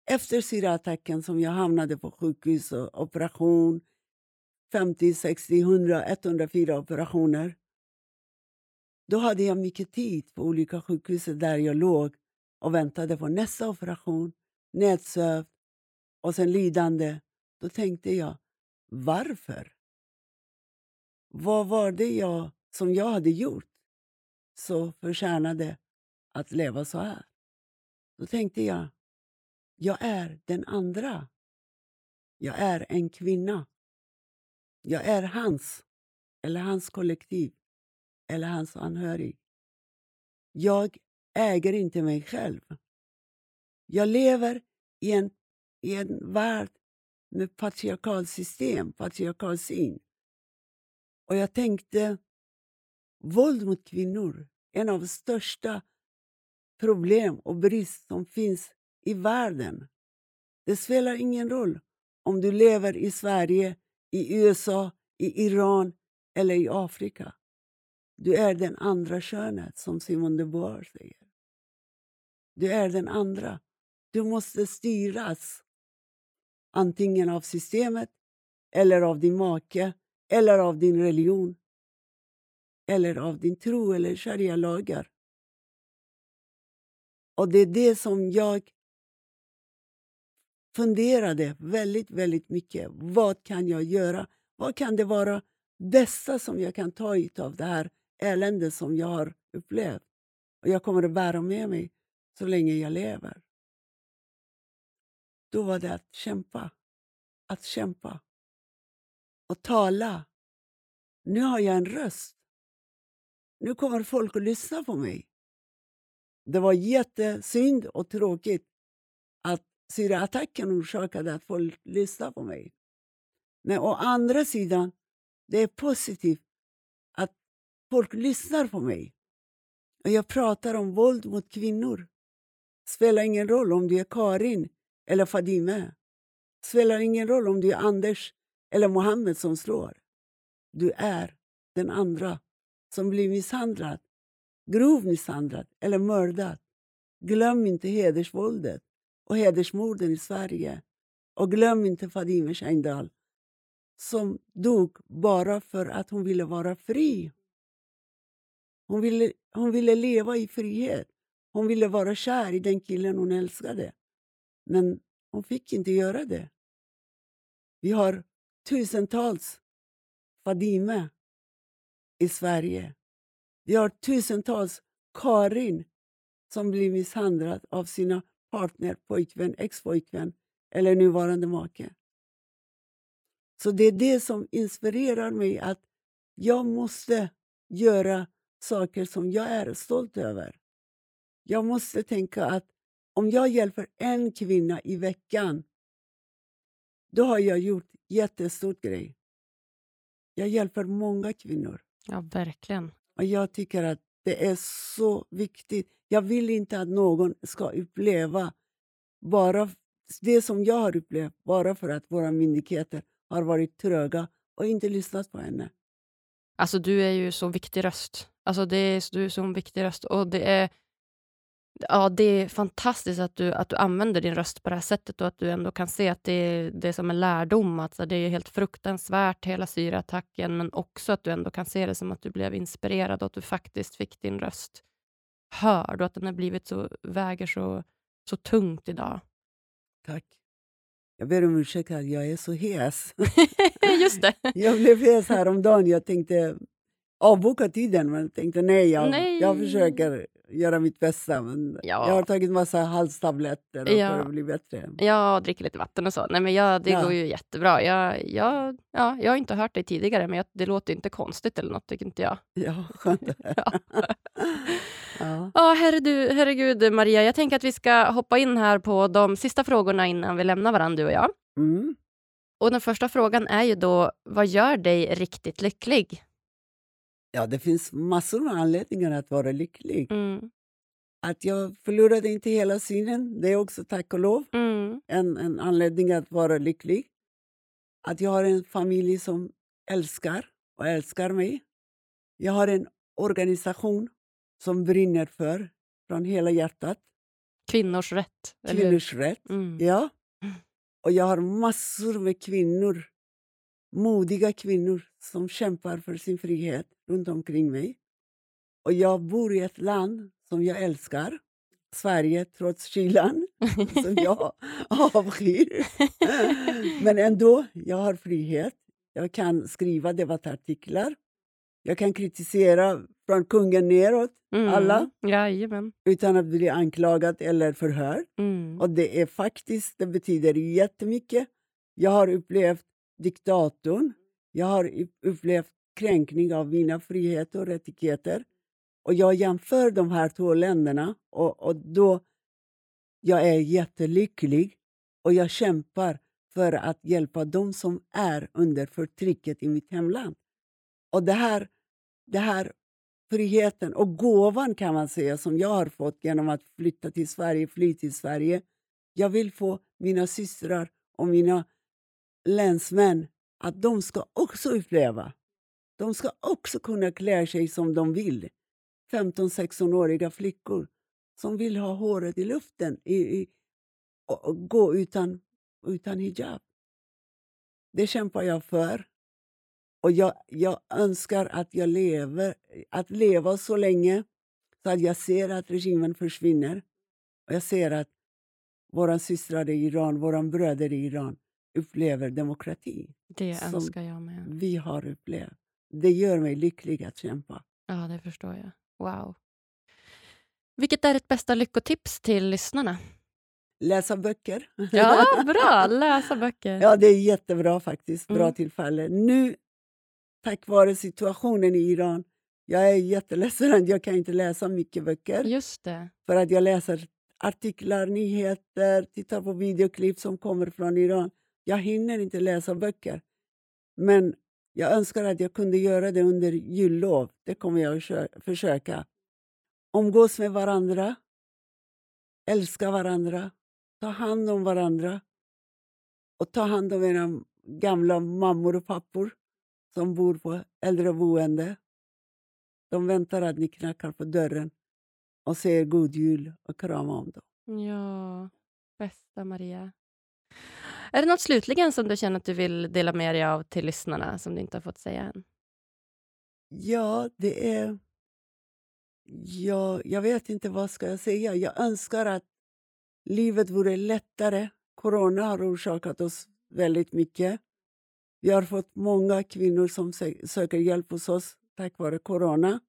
Efter syraattacken som jag hamnade på sjukhus och operation, 50, 60, 100, 104 operationer. Då hade jag mycket tid på olika sjukhus där jag låg och väntade på nästa operation, nedsövd och sen lidande. Då tänkte jag, varför? Vad var det jag, som jag hade gjort så förtjänade att leva så här? Då tänkte jag, jag är den andra. Jag är en kvinna. Jag är hans, eller hans kollektiv, eller hans anhörig. Jag äger inte mig själv. Jag lever i en, i en värld med patriarkalsystem, patriarkalsyn. Och jag tänkte, våld mot kvinnor, en av de största problem och brist som finns i världen. Det spelar ingen roll om du lever i Sverige, i USA, i Iran eller i Afrika. Du är den andra könet, som Simone de Beauvoir säger. Du är den andra. Du måste styras antingen av systemet eller av din make eller av din religion eller av din tro eller sharia-lagar. Och det är det som jag funderade väldigt, väldigt mycket. Vad kan jag göra? Vad kan det vara bästa som jag kan ta ut av det här eländet som jag har upplevt? Och jag kommer att bära med mig så länge jag lever. Då var det att kämpa. Att kämpa. Och tala. Nu har jag en röst. Nu kommer folk att lyssna på mig. Det var jättesynd och tråkigt att syraattacken orsakade att folk lyssnade på mig. Men å andra sidan, det är positivt att folk lyssnar på mig. Och jag pratar om våld mot kvinnor. Spelar ingen roll om du är Karin eller Fadime. Spelar ingen roll om du är Anders eller Mohammed som slår. Du är den andra som blir misshandlad, grov misshandlad eller mördad. Glöm inte hedersvåldet och hedersmorden i Sverige. Och glöm inte Fadime Scheindal som dog bara för att hon ville vara fri. Hon ville, hon ville leva i frihet. Hon ville vara kär i den killen hon älskade. Men hon fick inte göra det. Vi har tusentals Fadime i Sverige. Vi har tusentals Karin som blir misshandlad av sina partner, pojkvän, expojkvän eller nuvarande make. Så det är det som inspirerar mig att jag måste göra saker som jag är stolt över. Jag måste tänka att om jag hjälper en kvinna i veckan då har jag gjort jättestort grej. Jag hjälper många kvinnor. Ja, verkligen. Och Jag tycker att det är så viktigt. Jag vill inte att någon ska uppleva bara det som jag har upplevt bara för att våra myndigheter har varit tröga och inte lyssnat på henne. Alltså, du är ju så viktig röst. Alltså, det är, du är så en viktig röst. Och det är, ja, det är fantastiskt att du, att du använder din röst på det här sättet och att du ändå kan se att det är, det är som en lärdom. Alltså, det är helt fruktansvärt, hela syraattacken, men också att du ändå kan se det som att du blev inspirerad och att du faktiskt fick din röst hörd och att den har blivit så, väger så, så tungt idag. Tack. Jag ber om ursäkt att jag är så hes. <laughs> Just det. <laughs> jag blev hes häromdagen. Jag tänkte avboka tiden, men tänkte nej, jag, Nej. jag försöker göra mitt bästa. Men Ja. Jag har tagit massa halstabletter och Ja. för att bli bättre. Jag dricker lite vatten och så. Nej, men jag, det Ja. går ju jättebra. Jag, jag, ja, jag har inte hört dig tidigare, men jag, det låter inte konstigt eller något, tycker inte jag. Ja, skönt. <laughs> Ja. ja. Ja, herregud, herregud, Maria. Jag tänker att vi ska hoppa in här på de sista frågorna innan vi lämnar varandra, du och jag. Mm. Och Den första frågan är ju då, vad gör dig riktigt lycklig? Ja, det finns massor med anledningar att vara lycklig. Mm. Att jag förlorade inte hela synen, det är också tack och lov Mm. en, en anledning att vara lycklig. Att jag har en familj som älskar och älskar mig. Jag har en organisation som brinner för, från hela hjärtat, Kvinnors rätt. eller kvinnors rätt. Mm. Ja. Och jag har massor med kvinnor, modiga kvinnor som kämpar för sin frihet runt omkring mig. Och jag bor i ett land som jag älskar, Sverige, trots kylan <laughs> som jag avskyr. Men ändå, jag har frihet. Jag kan skriva debattartiklar. Jag kan kritisera från kungen neråt Mm. alla. Jajamän. utan att bli anklagad eller förhörd. Mm. Och det är faktiskt, det betyder jättemycket. Jag har upplevt diktatorn. Jag har up- upplevt kränkning av mina friheter och rättigheter. Och jag jämför de här två länderna och, och då jag är jättelycklig och jag kämpar för att hjälpa dem som är under förtrycket i mitt hemland. Och det här, det här friheten och gåvan kan man säga som jag har fått genom att flytta till Sverige, fly till Sverige Jag vill få mina systrar och mina länsmän att de ska också uppleva. De ska också kunna klä sig som de vill. 15-16-åriga flickor som vill ha håret i luften i, i, och, gå utan, utan hijab. Det kämpar jag för. Och jag, jag önskar att jag lever, att leva så länge så att jag ser att regimen försvinner. Och jag ser att våra systrar i Iran, våra bröder i Iran upplever demokrati. Det önskar jag med. Vi har upplevt. Det gör mig lycklig att kämpa. Ja, det förstår jag. Wow. Vilket är ditt bästa lyckotips till lyssnarna? Läsa böcker. <laughs> Ja, bra! Läsa böcker. Ja, det är jättebra faktiskt. Bra Mm. tillfälle. Nu, tack vare situationen i Iran, jag är jätteledsen att jag kan inte läsa mycket böcker. Just det. För att jag läser artiklar, nyheter, tittar på videoklipp som kommer från Iran. Jag hinner inte läsa böcker. Men jag önskar att jag kunde göra det under jullov. Det kommer jag att försöka. Umgås med varandra. Älska varandra. Ta hand om varandra. Och ta hand om era gamla mammor och pappor som bor på äldreboende. De väntar att ni knackar på dörren och säger god jul och kramar om dem. Ja, bästa Maria. Är det något slutligen som du känner att du vill dela med dig av till lyssnarna som du inte har fått säga än? Ja, det är... Ja, jag vet inte vad ska jag säga. Jag önskar att livet vore lättare. Corona har orsakat oss väldigt mycket. Vi har fått många kvinnor som söker hjälp hos oss tack vare corona.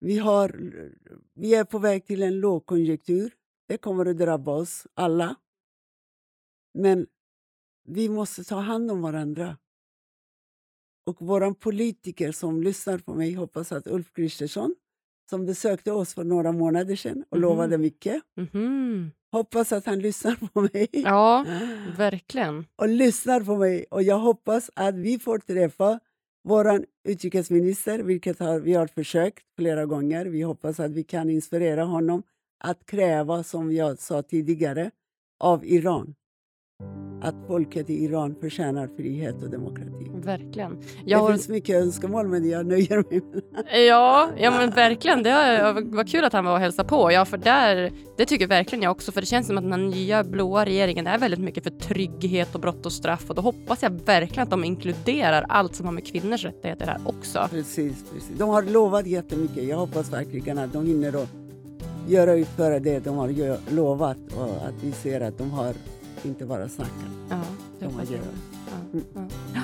Vi, har, vi är på väg till en lågkonjunktur. Det kommer att drabba oss alla. Men vi måste ta hand om varandra. Och våra politiker som lyssnar på mig hoppas att Ulf Kristersson som besökte oss för några månader sedan och Mhm. lovade mycket. Mhm. Hoppas att han lyssnar <laughs> på mig. Ja, <gasps> verkligen. och lyssnar på mig. Och jag hoppas att vi får träffa vår utrikesminister, vilket har, vi har försökt flera gånger. Vi hoppas att vi kan inspirera honom att kräva, som jag sa tidigare, av Iran. Att folket i Iran förtjänar frihet och demokrati. Verkligen. Det Jag har, finns mycket önskemål, men jag nöjer mig med ja, ja, men verkligen. Det var, var kul att han var och hälsade på. Ja, för där, det tycker verkligen jag också. För det känns som att den här nya blåa regeringen är väldigt mycket för trygghet och brott och straff. Och då hoppas jag verkligen att de inkluderar allt som har med kvinnors rättigheter här också. Precis, precis. De har lovat jättemycket. Jag hoppas verkligen att de hinner att göra utföra det de har lovat och att vi ser att de har inte bara snackat. Ja, jag. agerar. Ja, ja.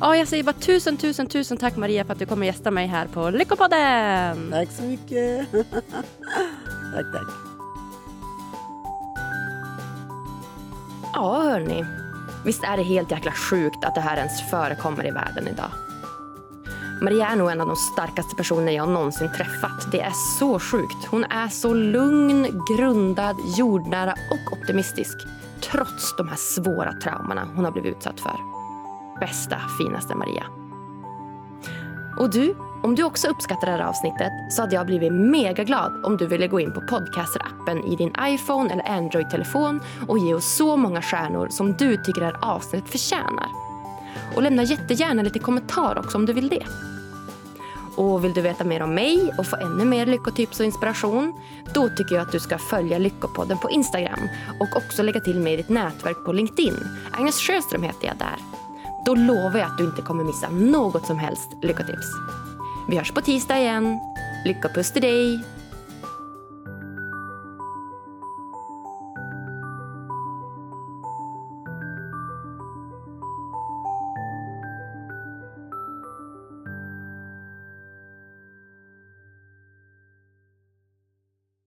ja, jag säger bara tusen, tusen, tusen tack Maria för att du kommer gästa mig här på Lyckopodden. Tack så mycket. <laughs> tack, tack. Ja, hörni. Visst är det helt jäkla sjukt att det här ens förekommer i världen idag. Maria är nog en av de starkaste personer jag någonsin träffat. Det är så sjukt. Hon är så lugn, grundad, jordnära och optimistisk. Trots de här svåra traumorna hon har blivit utsatt för. Bästa, finaste Maria. Och du, om du också uppskattar det här avsnittet så hade jag blivit mega glad om du ville gå in på podcaster-appen i din iPhone eller Android-telefon och ge oss så många stjärnor som du tycker det här avsnittet förtjänar. Och lämna jättegärna lite kommentar också om du vill det. Och vill du veta mer om mig och få ännu mer lyckotips och inspiration? Då tycker jag att du ska följa Lyckopodden på Instagram och också lägga till mig i ditt nätverk på LinkedIn. Agnes Sjöström heter jag där. Då lovar jag att du inte kommer missa något som helst lyckotips. Vi hörs på tisdag igen. Lycka och puss till dig!